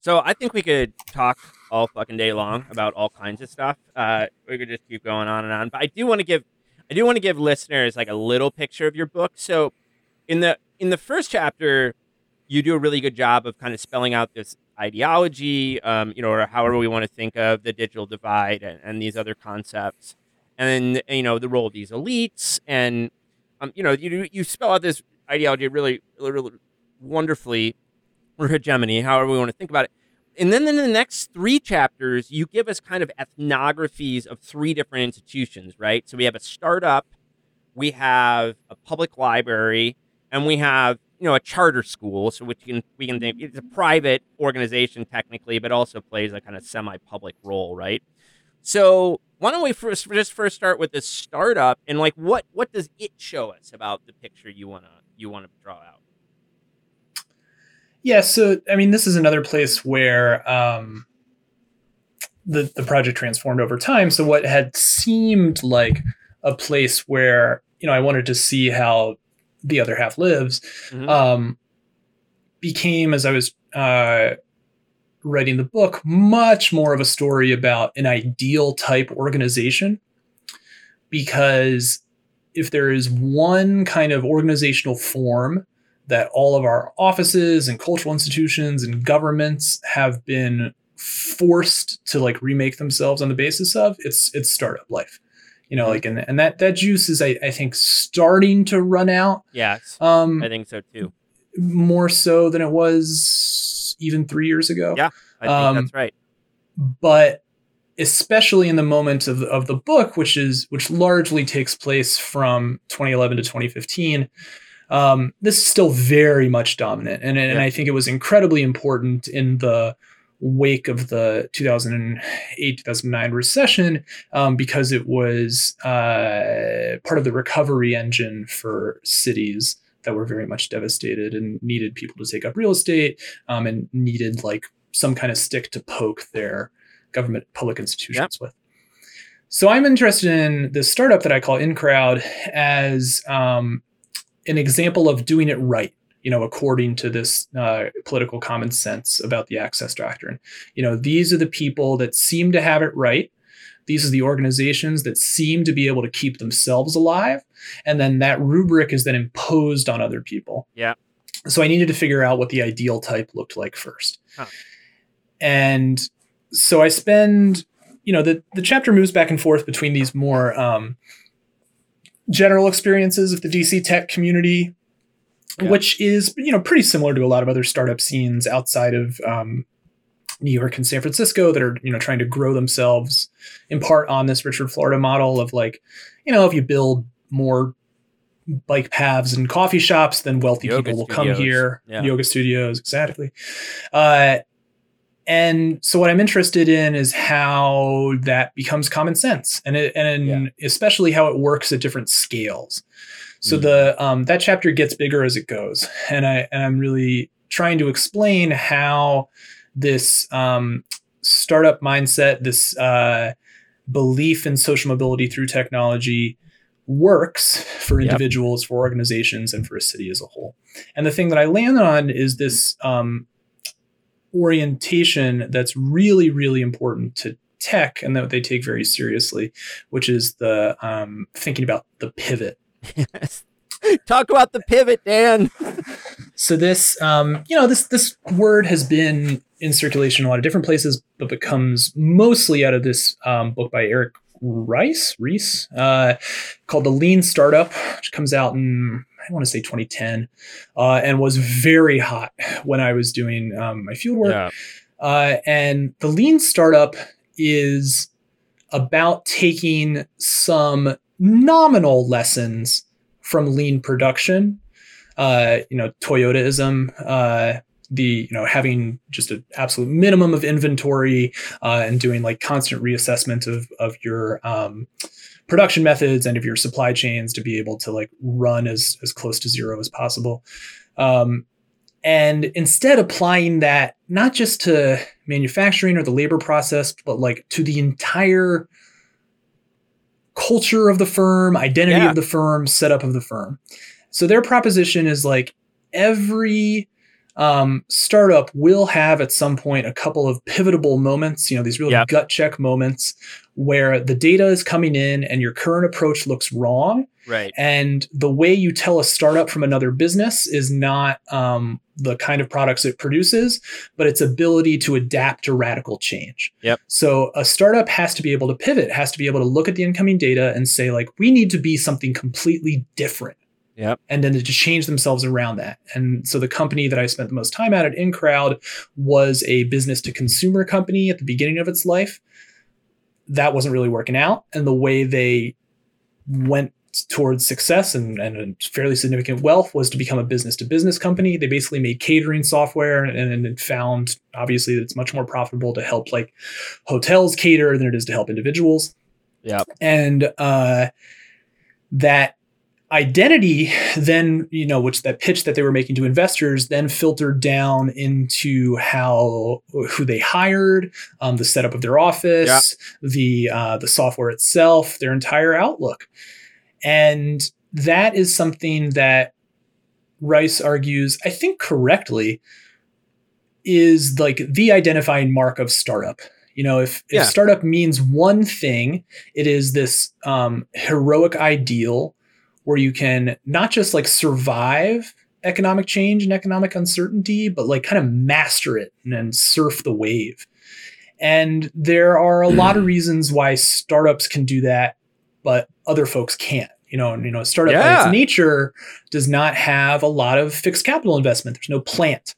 So I think we could talk all fucking day long about all kinds of stuff. Uh, we could just keep going on and on. But I do want to give, I do want to give listeners like a little picture of your book. So in the in the first chapter, you do a really good job of kind of spelling out this ideology, um, you know, or however we want to think of the digital divide and, and these other concepts, and then you know the role of these elites, and um, you know, you you spell out this ideology really, really, really wonderfully, or hegemony, however we want to think about it. And then in the next three chapters, you give us kind of ethnographies of three different institutions, right? So we have a startup, we have a public library, and we have you know a charter school. So which can we can think it's a private organization technically, but also plays a kind of semi-public role, right? So why don't we first just first start with this startup and like what what does it show us about the picture you wanna you wanna draw out? Yeah, so I mean, this is another place where um, the the project transformed over time. So what had seemed like a place where you know I wanted to see how the other half lives mm-hmm. um, became as I was uh, writing the book much more of a story about an ideal type organization because if there is one kind of organizational form that all of our offices and cultural institutions and governments have been forced to like remake themselves on the basis of it's it's startup life. You know mm-hmm. like and, and that that juice is I, I think starting to run out. Yes um i think so too. more so than it was even three years ago. Yeah i think um, that's right. but especially in the moment of, of the book which is which largely takes place from 2011 to 2015 um, this is still very much dominant. And, and yeah. I think it was incredibly important in the wake of the 2008 2009 recession um, because it was uh, part of the recovery engine for cities that were very much devastated and needed people to take up real estate um, and needed like some kind of stick to poke their government public institutions yep. with. So I'm interested in this startup that I call InCrowd as um, an example of doing it right you know according to this uh, political common sense about the access doctrine. You know these are the people that seem to have it right. These are the organizations that seem to be able to keep themselves alive. And then that rubric is then imposed on other people. Yeah. So i needed to figure out what the ideal type looked like first. Huh. and so i spend you know the, the chapter moves back and forth between these more um, general experiences of the DC tech community, yeah. which is you know pretty similar to a lot of other startup scenes outside of um, New York and San Francisco that are you know trying to grow themselves in part on this Richard Florida model of like you know if you build more bike paths and coffee shops, then wealthy yoga people will studios. come here. Yeah. Yoga studios, exactly. Uh, and so what I'm interested in is how that becomes common sense and it, and yeah. especially how it works at different scales. So mm. the um, that chapter gets bigger as it goes, and I and I'm really trying to explain how this um, startup mindset, this uh, belief in social mobility through technology, works for individuals, yep. for organizations, and for a city as a whole. And the thing that I land on is this um, orientation that's really, really important to tech and that they take very seriously, which is the um, thinking about the pivot. Yes. Talk about the pivot, Dan. so this, um, you know, this this word has been in circulation in a lot of different places, but becomes mostly out of this um, book by Eric Rice, Ries, uh, called The Lean Startup, which comes out in I want to say 2010, uh, and was very hot when I was doing um, my field work. Yeah. Uh, and the lean startup is about taking some nominal lessons from lean production. Uh, you know, Toyotaism, uh, the you know having just an absolute minimum of inventory uh, and doing like constant reassessment of of your um, production methods and of your supply chains to be able to like run as as close to zero as possible. Um, and instead applying that not just to manufacturing or the labor process, but like to the entire culture of the firm, identity yeah. of the firm, setup of the firm. So their proposition is like every um, startup will have at some point a couple of pivotable moments, you know, these really yep. gut check moments where the data is coming in and your current approach looks wrong. Right. And the way you tell a startup from another business is not um, the kind of products it produces, but its ability to adapt to radical change. Yep. So a startup has to be able to pivot, has to be able to look at the incoming data and say, like, we need to be something completely different. Yep. And then to change themselves around that. And so the company that I spent the most time at at InCrowd was a business to consumer company at the beginning of its life. That wasn't really working out. And the way they went towards success and, and a fairly significant wealth was to become a business to business company. They basically made catering software and, and found obviously that it's much more profitable to help like hotels cater than it is to help individuals. Yeah. And uh, that identity then you know which that pitch that they were making to investors then filtered down into how who they hired um, the setup of their office the uh, the software itself their entire outlook. And that is something that rice argues i think correctly is like the identifying mark of startup. You know if, if Yeah. startup means one thing it is this um, heroic ideal where you can not just like survive economic change and economic uncertainty, but like kind of master it and then surf the wave. And there are a lot of reasons why startups can do that, but other folks can't. You know, and you know, a startup by its nature does not have a lot of fixed capital investment. There's no plant.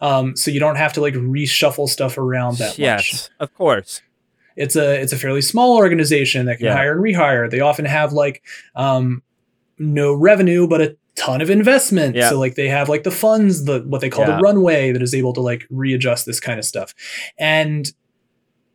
Um, so you don't have to like reshuffle stuff around that much yes, of course. it's a it's a fairly small organization that can Yeah. hire and rehire. They often have like um, no revenue but a ton of investment. Yeah. So like they have like the funds, the what they call Yeah. the runway that is able to like readjust this kind of stuff. And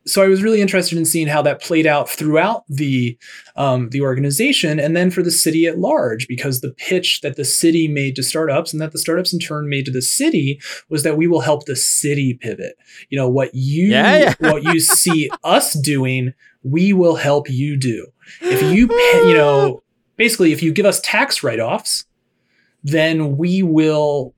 so I was really interested in seeing how that played out throughout the um, the organization, and then for the city at large, because the pitch that the city made to startups, and that the startups in turn made to the city, was that we will help the city pivot. You know what you Yeah, yeah. what you see us doing, we will help you do. If you pay, you know basically if you give us tax write offs, then we will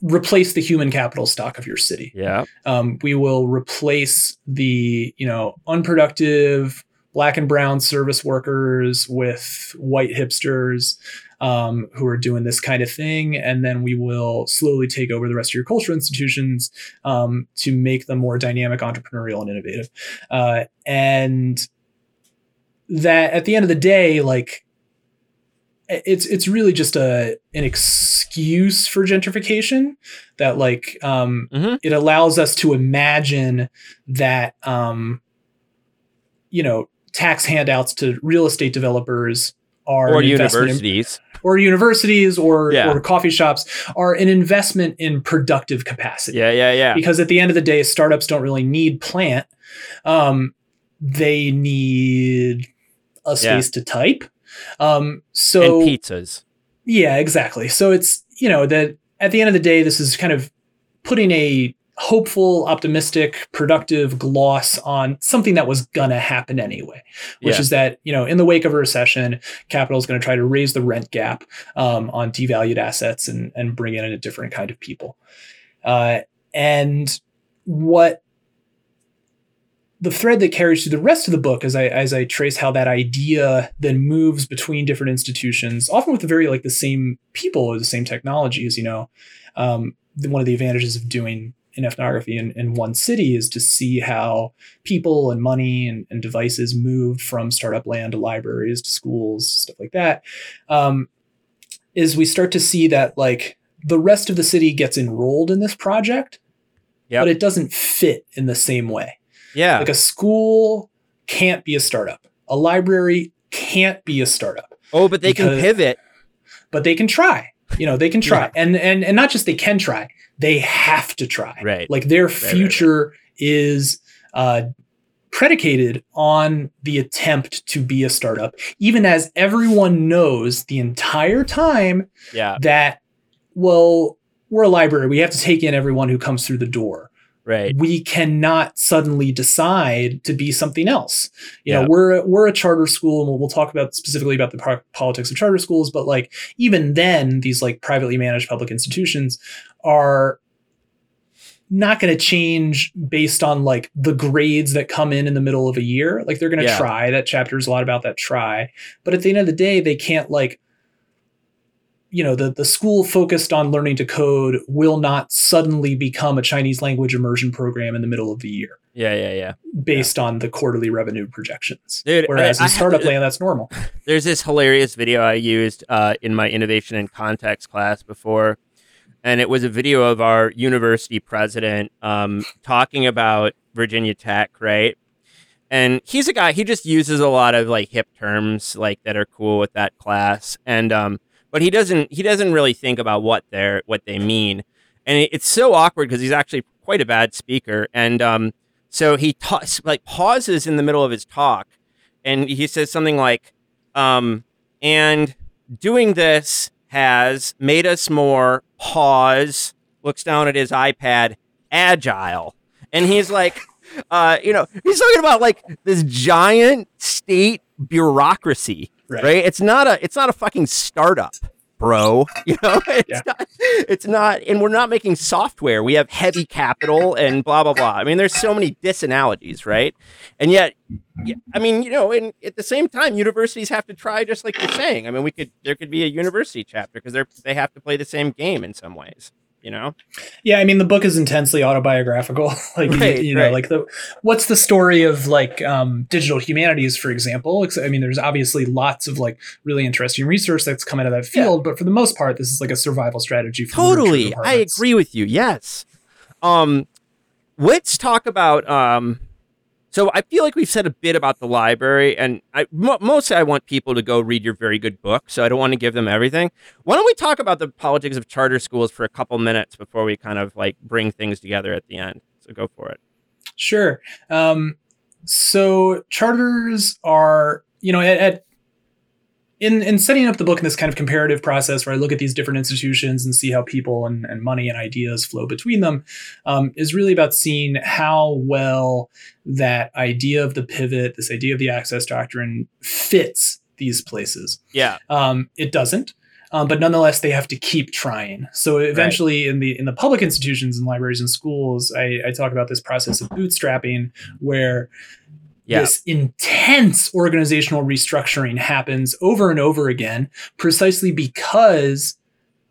replace the human capital stock of your city. Yeah. um, we will replace the you know unproductive black and brown service workers with white hipsters um, who are doing this kind of thing. And then we will slowly take over the rest of your cultural institutions um, to make them more dynamic entrepreneurial and innovative. Uh, and that at the end of the day like it's it's really just a an excuse for gentrification that like um Mhm. it allows us to imagine that um you know tax handouts to real estate developers are Or investment in- universities. or universities or Yeah. or coffee shops are an investment in productive capacity Yeah, yeah, yeah. because at the end of the day startups don't really need plant um, they need a space to type um, so and pizzas. yeah exactly so it's you know that at the end of the day this is kind of putting a hopeful optimistic productive gloss on something that was gonna happen anyway which Yeah. is that you know in the wake of a recession capital is going to try to raise the rent gap um, on devalued assets and and bring in a different kind of people uh, and what the thread that carries through the rest of the book as I as I trace how that idea then moves between different institutions, often with the very like the same people or the same technologies. You know, um, one of the advantages of doing an ethnography in, in one city is to see how people and money and, and devices moved from startup land to libraries to schools, stuff like that. Um, is we start to see that like the rest of the city gets enrolled in this project, Yep. but it doesn't fit in the same way. Yeah. Like a school can't be a startup. A library can't be a startup, oh, but they can pivot. but they can try. You know, they can try. And and and not just they can try, they have to try. Right. Like their right, right. future is uh predicated on the attempt to be a startup, even as everyone knows the entire time Yeah. that, well, we're a library. We have to take in everyone who comes through the door Right. we cannot suddenly decide to be something else. You Yeah. know, we're we're a charter school, and we'll, we'll talk about specifically about the po- politics of charter schools. But like even then, these like privately managed public institutions are not going to change based on like the grades that come in in the middle of a year. Like they're going to Yeah. try. That chapter is a lot about that try. But at the end of the day, they can't like you know the the school focused on learning to code will not suddenly become a Chinese language immersion program in the middle of the year Yeah, yeah, yeah. based on the quarterly revenue projections. Dude, Whereas I- in I- startup land, that's normal. There's this hilarious video I used uh, in my innovation and context class before, and it was a video of our university president um, talking about Virginia Tech, right? And he's a guy. He just uses a lot of like hip terms like that are cool with that class, and um, but he doesn't he doesn't really think about what they're what they mean, and it, it's so awkward because he's actually quite a bad speaker, and um, so he ta- like pauses in the middle of his talk, and he says something like, um, and doing this has made us more pause, looks down at his iPad, agile. And he's like, uh, you know, he's talking about like this giant state bureaucracy, right? Right. It's not a, it's not a fucking startup, bro. You know, it's Yeah. not, it's not, and we're not making software. We have heavy capital and blah blah blah. I mean, there's so many disanalogies, right? And yet, yeah, I mean, you know, and at the same time, universities have to try, just like you're saying. I mean, we could, there could be a university chapter because they're they have to play the same game in some ways. You know, Yeah, I mean the book is intensely autobiographical. like you- Right, you, know, right. like the what's the story of like um, digital humanities, for example? I mean, there's obviously lots of like really interesting research that's come out of that field, but for the most part, this is like a survival strategy. For totally. I agree with you. Yes. Um, let's talk about. Um, so I feel like we've said a bit about the library, and mostly I want people to go read your very good book. So I don't want to give them everything. Why don't we talk about the politics of charter schools for a couple minutes before we kind of like bring things together at the end? So go for it. Sure. Um, so charters are, you know, at, at in in setting up the book in this kind of comparative process where I look at these different institutions and see how people and, and money and ideas flow between them, um, is really about seeing how well that idea of the pivot, this idea of the access doctrine, fits these places. Yeah. Um, it doesn't. Um, but nonetheless, they have to keep trying. So eventually, in the in the public institutions and libraries and schools, I, I talk about this process of bootstrapping, where Yeah. this intense organizational restructuring happens over and over again, precisely because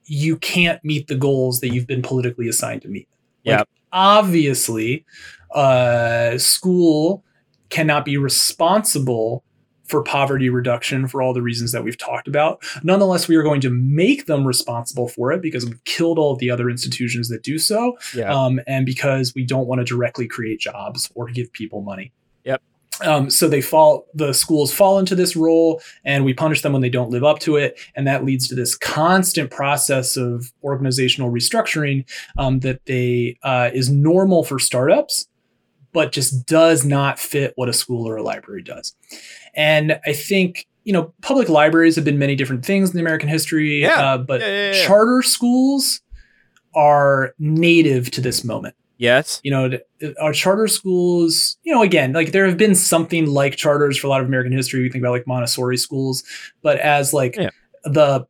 you can't meet the goals that you've been politically assigned to meet. Yeah. obviously, uh, school cannot be responsible for poverty reduction for all the reasons that we've talked about. Nonetheless, we are going to make them responsible for it because we've killed all of the other institutions that do so, Yeah. um, and because we don't want to directly create jobs or give people money. Um, so they fall, the schools fall into this role, and we punish them when they don't live up to it, and that leads to this constant process of organizational restructuring um, that they uh, is normal for startups, but just does not fit what a school or a library does. And I think you know public libraries have been many different things in the American history, Yeah. uh, but yeah, yeah. charter schools are native to this moment yes. you know, our charter schools, you know, again, like there have been something like charters for a lot of American history. We think about like Montessori schools, but as like Yeah. the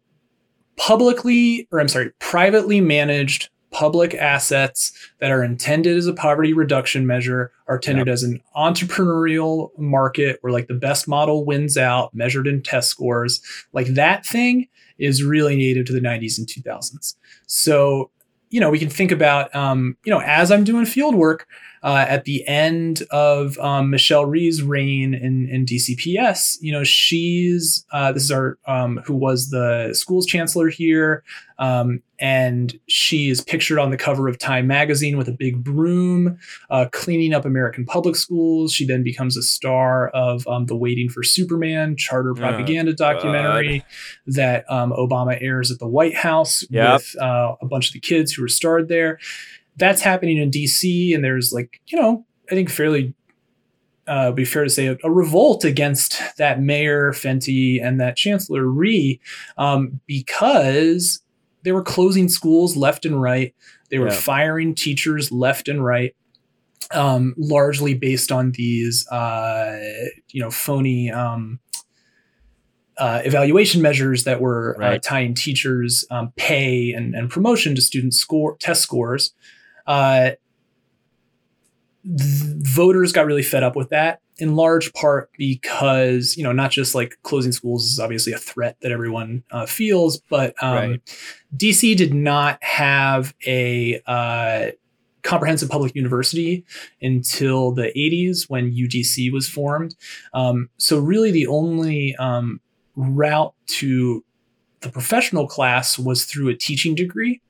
publicly, or I'm sorry, privately managed public assets that are intended as a poverty reduction measure are intended as an entrepreneurial market where like the best model wins out measured in test scores like that thing is really native to the 90s and 2000s so you know we can think about um, you know as i'm doing field work uh, at the end of um, Michelle Rhee's reign in, in DCPS, you know, she's uh, this is our um, who was the schools chancellor here, um, and she is pictured on the cover of Time magazine with a big broom, uh, cleaning up American public schools. She then becomes a star of um, the Waiting for Superman charter propaganda documentary that um, Obama airs at the White House Yep. with uh, a bunch of the kids who were starred there that's happening in DC, and there's like you know I think fairly uh, be fair to say a, a revolt against that mayor Fenty and that Chancellor Rhee um, because they were closing schools left and right. They were Yeah. firing teachers left and right. Um, largely based on these, uh, you know, phony um, uh, evaluation measures that were uh, Right. tying teachers' um, pay and, and promotion to student score test scores. Uh, voters got really fed up with that in large part because you know not just like closing schools is obviously a threat that everyone uh, feels but um, right. dc did not have a uh, comprehensive public university until the 80s when udc was formed um, so really the only um, route to the professional class was through a teaching degree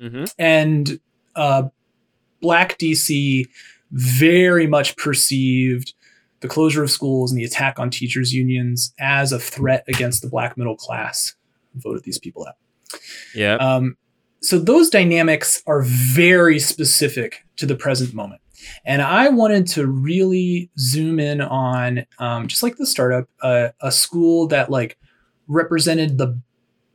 mm-hmm. and uh, black dc very much perceived the closure of schools and the attack on teachers' unions as a threat against the black middle class. Voted these people out. Yeah. Um, so those dynamics are very specific to the present moment. And I wanted to really zoom in on, um, just like the startup, uh, a school that like represented the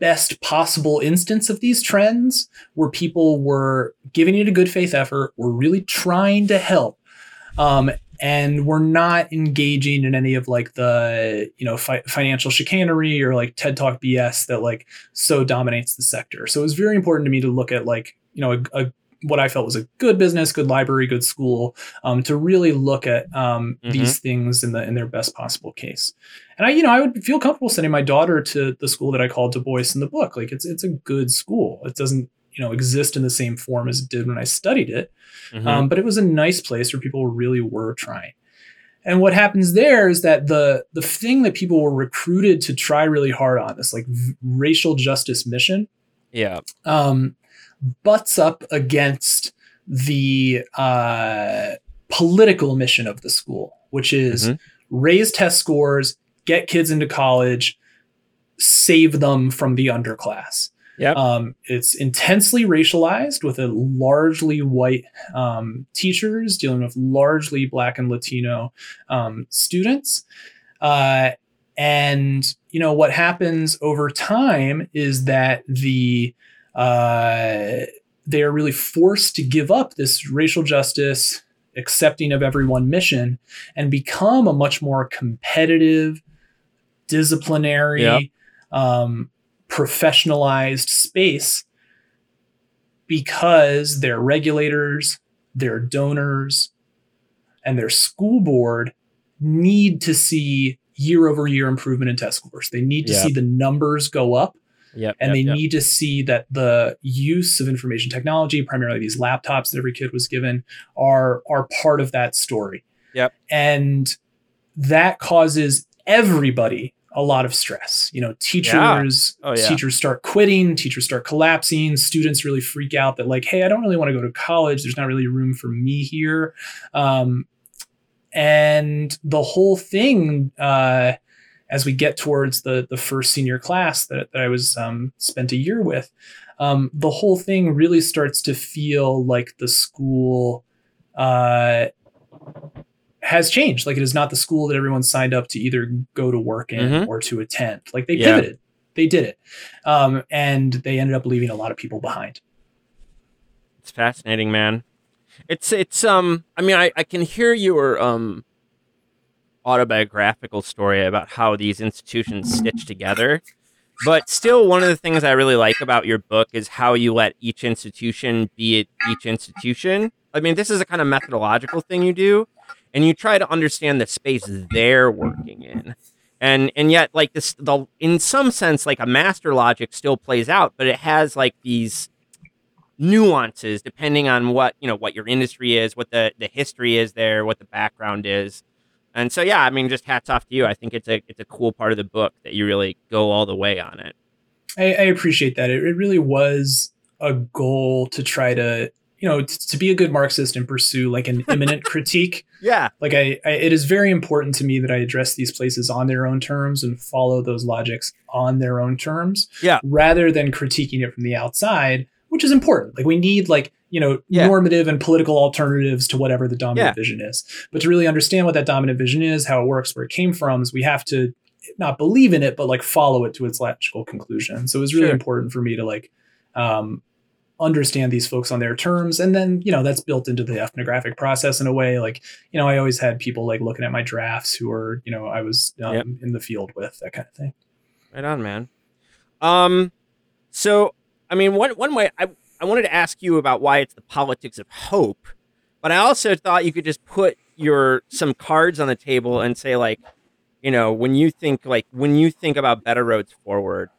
best possible instance of these trends where people were giving it a good faith effort, were really trying to help. Um, and we're not engaging in any of like the you know fi- financial chicanery or like TED Talk BS that like so dominates the sector. So it was very important to me to look at like you know a, a what I felt was a good business, good library, good school, um, to really look at um, mm-hmm. these things in the in their best possible case. And I, you know, I would feel comfortable sending my daughter to the school that I called Du Bois in the book. Like it's it's a good school. It doesn't you know exist in the same form as it did when I studied it, mm-hmm. um, but it was a nice place where people really were trying. And what happens there is that the the thing that people were recruited to try really hard on this like v- racial justice mission, yeah, um, butts up against the uh, political mission of the school, which is mm-hmm. raise test scores, get kids into college, save them from the underclass. Yeah. Um, it's intensely racialized with a largely white um, teachers dealing with largely black and Latino um, students. Uh, and you know what happens over time is that the uh, they are really forced to give up this racial justice, accepting of everyone mission, and become a much more competitive, disciplinary, yeah. um, professionalized space because their regulators, their donors, and their school board need to see year over year improvement in test scores. They need to see the numbers go up. Yep, and yep, they yep. need to see that the use of information technology, primarily these laptops that every kid was given, are are part of that story. Yep. And that causes everybody a lot of stress. You know, teachers yeah. Oh, yeah. teachers start quitting, teachers start collapsing, students really freak out that like, hey, I don't really want to go to college. There's not really room for me here. Um, and the whole thing, uh, as we get towards the the first senior class that, that I was um, spent a year with, um, the whole thing really starts to feel like the school uh, has changed. Like it is not the school that everyone signed up to either go to work in mm-hmm. or to attend. Like they yeah. pivoted, they did it, um, and they ended up leaving a lot of people behind. It's fascinating, man. It's it's um. I mean, I I can hear your um autobiographical story about how these institutions stitch mm-hmm. together. But still, one of the things I really like about your book is how you let each institution be it each institution. I mean, this is a kind of methodological thing you do, and you try to understand the space they're working in and and yet like this the in some sense like a master logic still plays out but it has like these nuances depending on what you know what your industry is what the the history is there what the background is and so yeah i mean just hats off to you. I think it's a it's a cool part of the book that you really go all the way on it. I, I appreciate that. It, it really was a goal to try to you know t- to be a good marxist and pursue like an immanent critique. Yeah. Like I, I, it is very important to me that i address these places on their own terms and follow those logics on their own terms yeah. rather than critiquing it from the outside which is important. Like we need like you know yeah. normative and political alternatives to whatever the dominant Yeah. vision is but to really understand what that dominant vision is how it works where it came from is we have to not believe in it but like follow it to its logical conclusion so it was really Sure. important for me to like um understand these folks on their terms and then you know that's built into the ethnographic process in a way like you know i always had people like looking at my drafts who were you know i was um, Yep. in the field with that kind of thing Right on, man. Um, so I mean, one one way I I wanted to ask you about why it's the politics of hope, But I also thought you could just put your some cards on the table and say like, you know, when you think like when you think about better roads forward.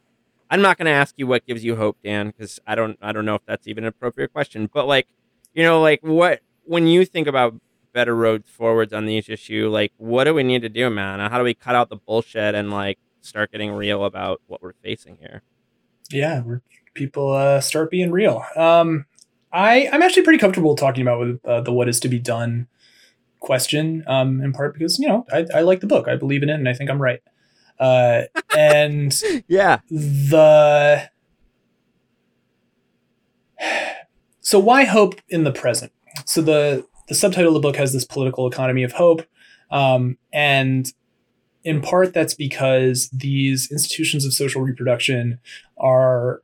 I'm not going to ask you what gives you hope, Dan, because I don't I don't know if that's even an appropriate question. But like, you know, like what when you think about better roads forwards on these issue, like what do we need to do, man? How do we cut out the bullshit and like start getting real about what we're facing here? Yeah, we're, people uh, start being real. Um, I I'm actually pretty comfortable talking about with uh, the what is to be done question, um, in part because you know I, I like the book, I believe in it, and I think I'm right. Uh, and yeah, the so why hope in the present? So the the subtitle of the book has this political economy of hope, um, and in part that's because these institutions of social reproduction are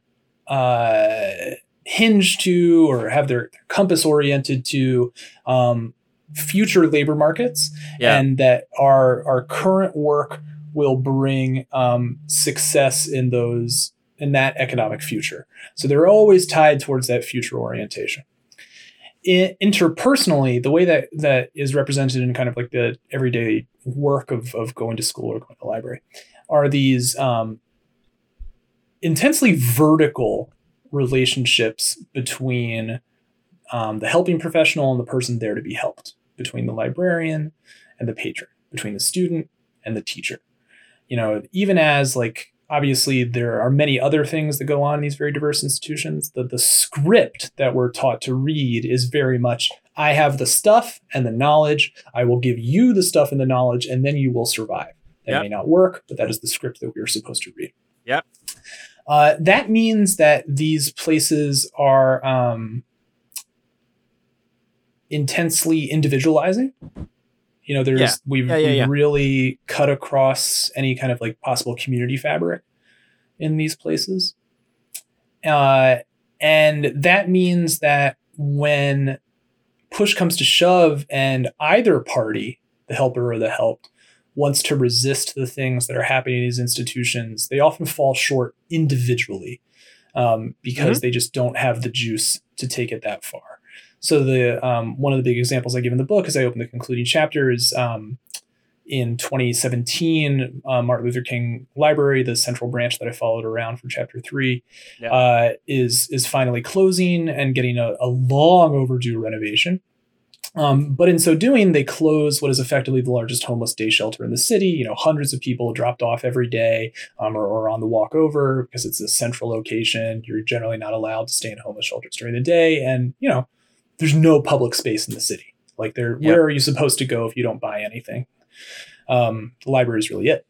uh, hinged to or have their, their compass oriented to um, future labor markets, Yeah. and that our our current work will bring um, success in those in that economic future. So they're always tied towards that future orientation. I- interpersonally, the way that that is represented in kind of like the everyday work of of going to school or going to the library are these um, intensely vertical relationships between um, the helping professional and the person there to be helped, between the librarian and the patron, between the student and the teacher. You know, even as like obviously there are many other things that go on in these very diverse institutions, the the script that we're taught to read is very much I have the stuff and the knowledge. I will give you the stuff and the knowledge, and then you will survive. That Yep. may not work, but that is the script that we are supposed to read. Yep. Uh, that means that these places are um, intensely individualizing. You know, there's Yeah. we've, Yeah, yeah, really cut across any kind of like possible community fabric in these places. Uh, and that means that when push comes to shove and either party, the helper or the helped, wants to resist the things that are happening in these institutions, they often fall short individually um, because they just don't have the juice to take it that far. So the um, one of the big examples I give in the book, as I open the concluding chapter, is um, in 2017, uh, Martin Luther King Library, the central branch that I followed around for chapter three, Yeah. uh, is is finally closing and getting a, a long overdue renovation. Um, but in so doing, they close what is effectively the largest homeless day shelter in the city. You know, hundreds of people dropped off every day um, or, or on the walk over because it's a central location. You're generally not allowed to stay in homeless shelters during the day, and you know, there's no public space in the city. Like, there, Yep. where are you supposed to go if you don't buy anything? Um, the library is really it,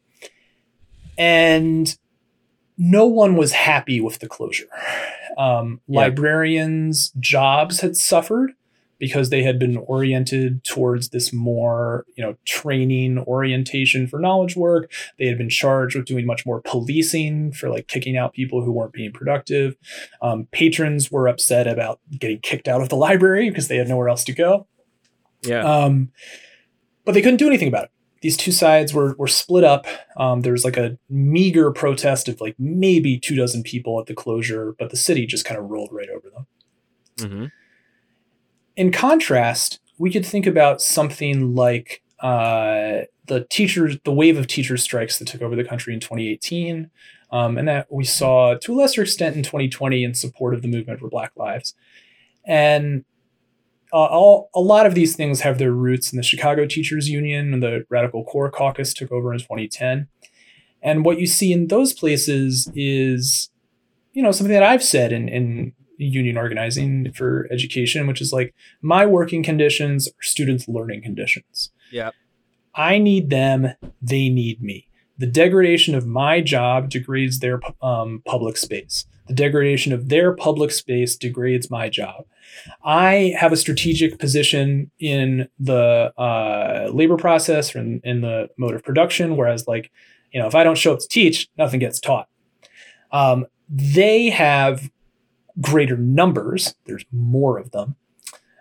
and no one was happy with the closure. Um, Yep. Librarians' jobs had suffered because they had been oriented towards this more, you know, training orientation for knowledge work. They had been charged with doing much more policing for like kicking out people who weren't being productive. Um, patrons were upset about getting kicked out of the library because they had nowhere else to go. Yeah. Um, but they couldn't do anything about it. These two sides were were split up. Um, there was like a meager protest of like maybe two dozen people at the closure, but the city just kind of rolled right over them. hmm In contrast, we could think about something like uh, the teachers, the wave of teacher strikes that took over the country in 2018, um, and that we saw to a lesser extent in 2020 in support of the movement for Black Lives. And uh, all, a lot of these things have their roots in the Chicago Teachers Union and the Radical Core Caucus took over in 2010. And what you see in those places is, you know, something that I've said in, in union organizing for education, which is like my working conditions are students' learning conditions. Yeah. I need them, they need me. The degradation of my job degrades their um, public space. The degradation of their public space degrades my job. I have a strategic position in the uh, labor process or in, in the mode of production, whereas, like, you know, if I don't show up to teach, nothing gets taught. Um, they have greater numbers, there's more of them.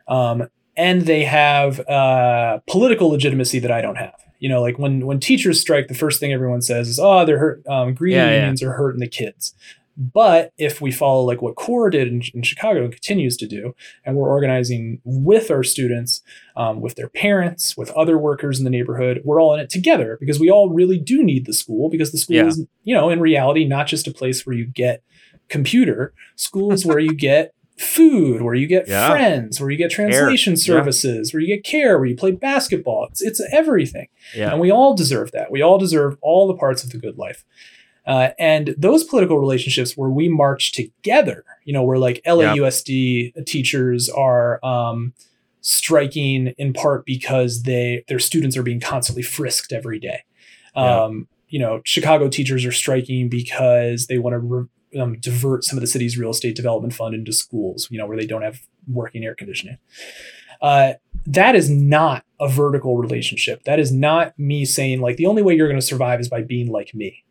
Um, and they have uh, political legitimacy that I don't have. You know, like when when teachers strike, the first thing everyone says is, "Oh, they're hurt. Um, greedy Yeah, yeah. unions are hurting the kids." But if we follow like what CORE did in, in Chicago and continues to do, and we're organizing with our students, um, with their parents, with other workers in the neighborhood, we're all in it together because we all really do need the school because the school Yeah. is, you know, in reality, not just a place where you get computer. School is where you get food, where you get Yeah. friends, where you get translation Yeah. services, where you get care, where you play basketball. It's, it's everything. Yeah. And we all deserve that. We all deserve all the parts of the good life. Uh, and those political relationships where we march together, you know, where like LAUSD teachers are um, striking in part because they their students are being constantly frisked every day. Yeah. Um, You know, Chicago teachers are striking because they want to re- um, divert some of the city's real estate development fund into schools, you know, where they don't have working air conditioning. Uh, that is not a vertical relationship. That is not me saying like the only way you're going to survive is by being like me.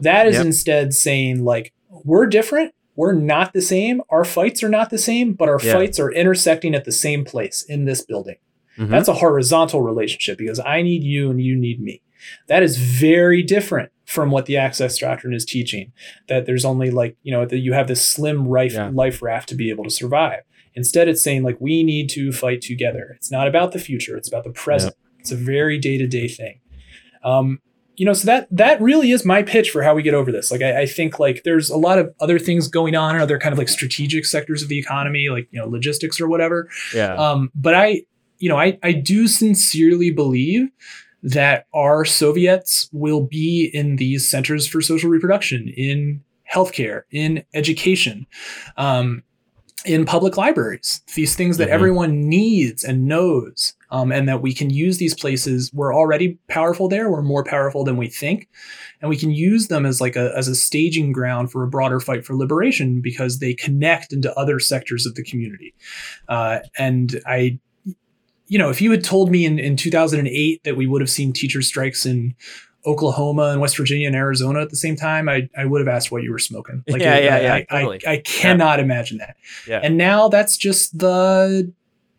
That is Yep. instead saying like we're different, we're not the same, our fights are not the same, but our Yeah. fights are intersecting at the same place in this building. Mhm. That's a horizontal relationship because I need you and you need me. That is very different from what the access doctrine is teaching. That there's only like, you know, that you have this slim life, Yeah. life raft to be able to survive. Instead, it's saying like we need to fight together. It's not about the future, it's about the present. It's a very day-to-day thing. Um, you know, so that that really is my pitch for how we get over this. Like I, I think like there's a lot of other things going on in other kind of like strategic sectors of the economy, like you know, logistics or whatever. yeah. Um, but I, you know, I, I do sincerely believe that our Soviets will be in these centers for social reproduction, in healthcare, in education, um, in public libraries, these things that Mhm. everyone needs and knows, um, and that we can use these places. We're already powerful there. We're more powerful than we think. And we can use them as like a, as a staging ground for a broader fight for liberation because they connect into other sectors of the community. Uh, and I, you know, if you had told me in, in 2008 that we would have seen teacher strikes in Oklahoma and West Virginia and Arizona at the same time, I, I would have asked what you were smoking. Yeah, I- yeah, I, yeah, I, totally. I, I cannot imagine that. Yeah. And now that's just the,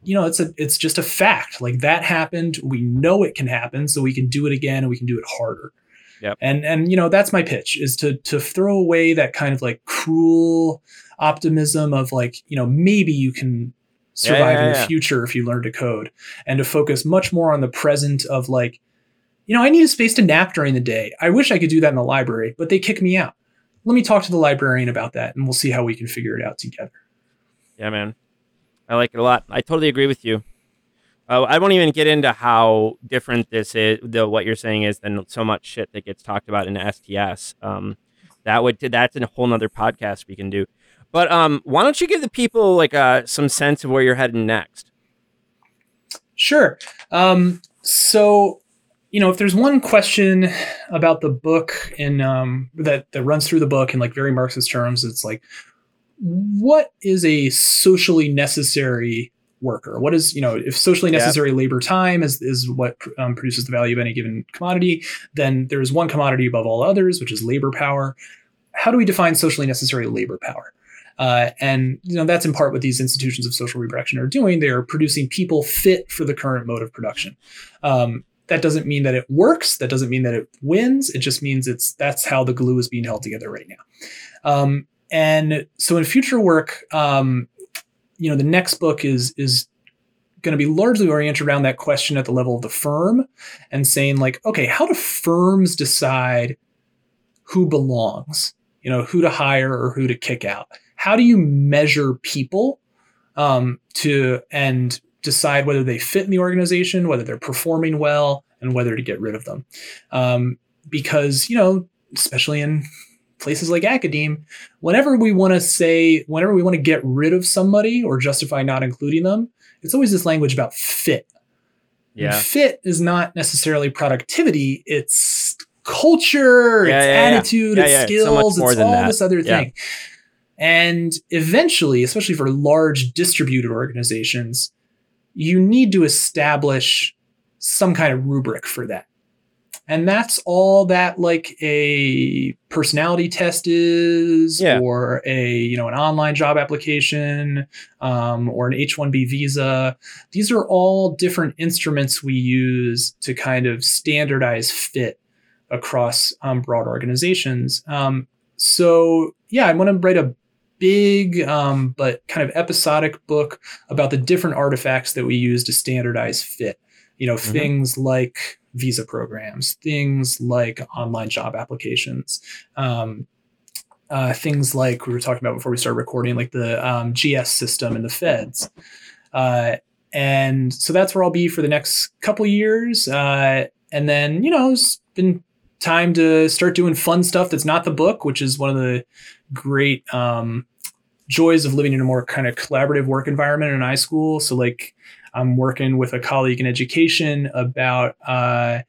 you know, it's a, it's just a fact. Like that happened. We know it can happen, so we can do it again and we can do it harder. Yep. And and you know that's my pitch is to to throw away that kind of like cruel optimism of like you know maybe you can Yeah, survive yeah, in the yeah. future if you learn to code and to focus much more on the present of like you know i need a space to nap during the day i wish i could do that in the library but they kick me out let me talk to the librarian about that and we'll see how we can figure it out together Yeah, man. I like it a lot. I totally agree with you. Uh, I won't even get into how different this is, the what you're saying is, than so much shit that gets talked about in STS. Um, that would that's a whole nother podcast we can do. But um, why don't you give the people like uh, some sense of where you're heading next? Sure. Um, so, you know, if there's one question about the book and um, that that runs through the book in like very Marxist terms, it's like, what is a socially necessary worker? What is you know, if socially Yeah. necessary labor time is is what um, produces the value of any given commodity, then there is one commodity above all others, which is labor power. How do we define socially necessary labor power? Uh, and you know that's in part what these institutions of social reproduction are doing. They are producing people fit for the current mode of production. Um, that doesn't mean that it works. That doesn't mean that it wins. It just means it's that's how the glue is being held together right now. Um, and so in future work, um, you know, the next book is is going to be largely oriented around that question at the level of the firm and saying like, okay, how do firms decide who belongs? You know, who to hire or who to kick out? How do you measure people um, to and decide whether they fit in the organization, whether they're performing well, and whether to get rid of them? Um, because you know, especially in places like academe, whenever we want to say, whenever we want to get rid of somebody or justify not including them, it's always this language about fit. And Yeah, fit is not necessarily productivity, it's culture, Yeah, it's yeah, attitude, Yeah, it's so skills, more it's all that. this other thing. And eventually, especially for large distributed organizations, you need to establish some kind of rubric for that. And that's all that like a personality test is, Yeah. or a you know an online job application, um, or an H-1B visa. These are all different instruments we use to kind of standardize fit across um, broad organizations. Um, so yeah, I want to write a big um, but kind of episodic book about the different artifacts that we use to standardize fit. You know, mm-hmm. things like visa programs, things like online job applications, um, uh, things like we were talking about before we started recording, like the um, GS system and the feds. Uh, and so that's where I'll be for the next couple years. Uh, and then, you know, it's been time to start doing fun stuff that's not the book, which is one of the great um, joys of living in a more kind of collaborative work environment in iSchool. So, like, I'm working with a colleague in education about uh,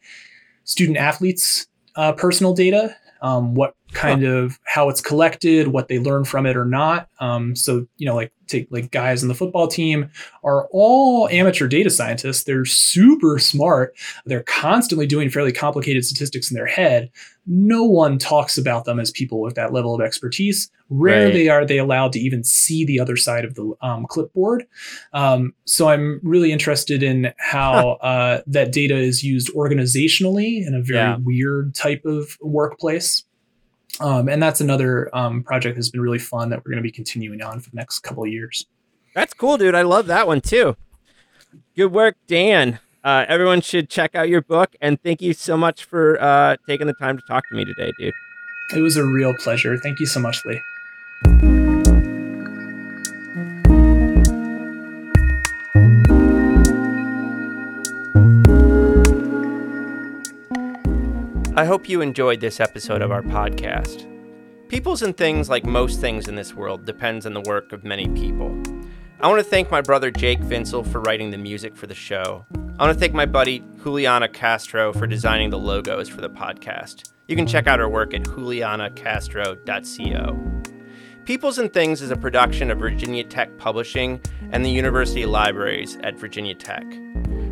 student athletes' uh, personal data, um, what kind huh. of how it's collected, what they learn from it or not. Um, so you know, like take like guys in the football team are all amateur data scientists. They're super smart. They're constantly doing fairly complicated statistics in their head. No one talks about them as people with that level of expertise. Rarely right. are they allowed to even see the other side of the um, clipboard. Um, so I'm really interested in how uh, that data is used organizationally in a very yeah. weird type of workplace. Um, and that's another um, project that's been really fun that we're going to be continuing on for the next couple of years. That's cool, dude. I love that one too. Good work, Dan. Uh, everyone should check out your book, and thank you so much for uh, taking the time to talk to me today, dude. It was a real pleasure. Thank you so much, Lee. I hope you enjoyed this episode of our podcast. Peoples and things, like most things in this world, depends on the work of many people. I want to thank my brother Jake Vinsel for writing the music for the show. I want to thank my buddy Juliana Castro for designing the logos for the podcast. You can check out her work at julianacastro.co. Peoples and Things is a production of Virginia Tech Publishing and the University Libraries at Virginia Tech.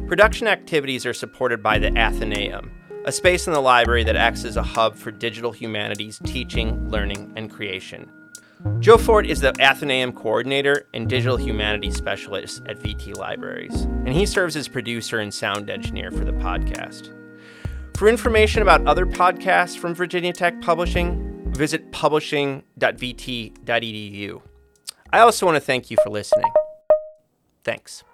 Production activities are supported by the Athenaeum, a space in the library that acts as a hub for digital humanities teaching, learning, and creation. Joe Ford is the Athenaeum coordinator and digital humanities specialist at VT Libraries, and he serves as producer and sound engineer for the podcast. For information about other podcasts from Virginia Tech Publishing, visit publishing.vt.edu. I also want to thank you for listening. Thanks.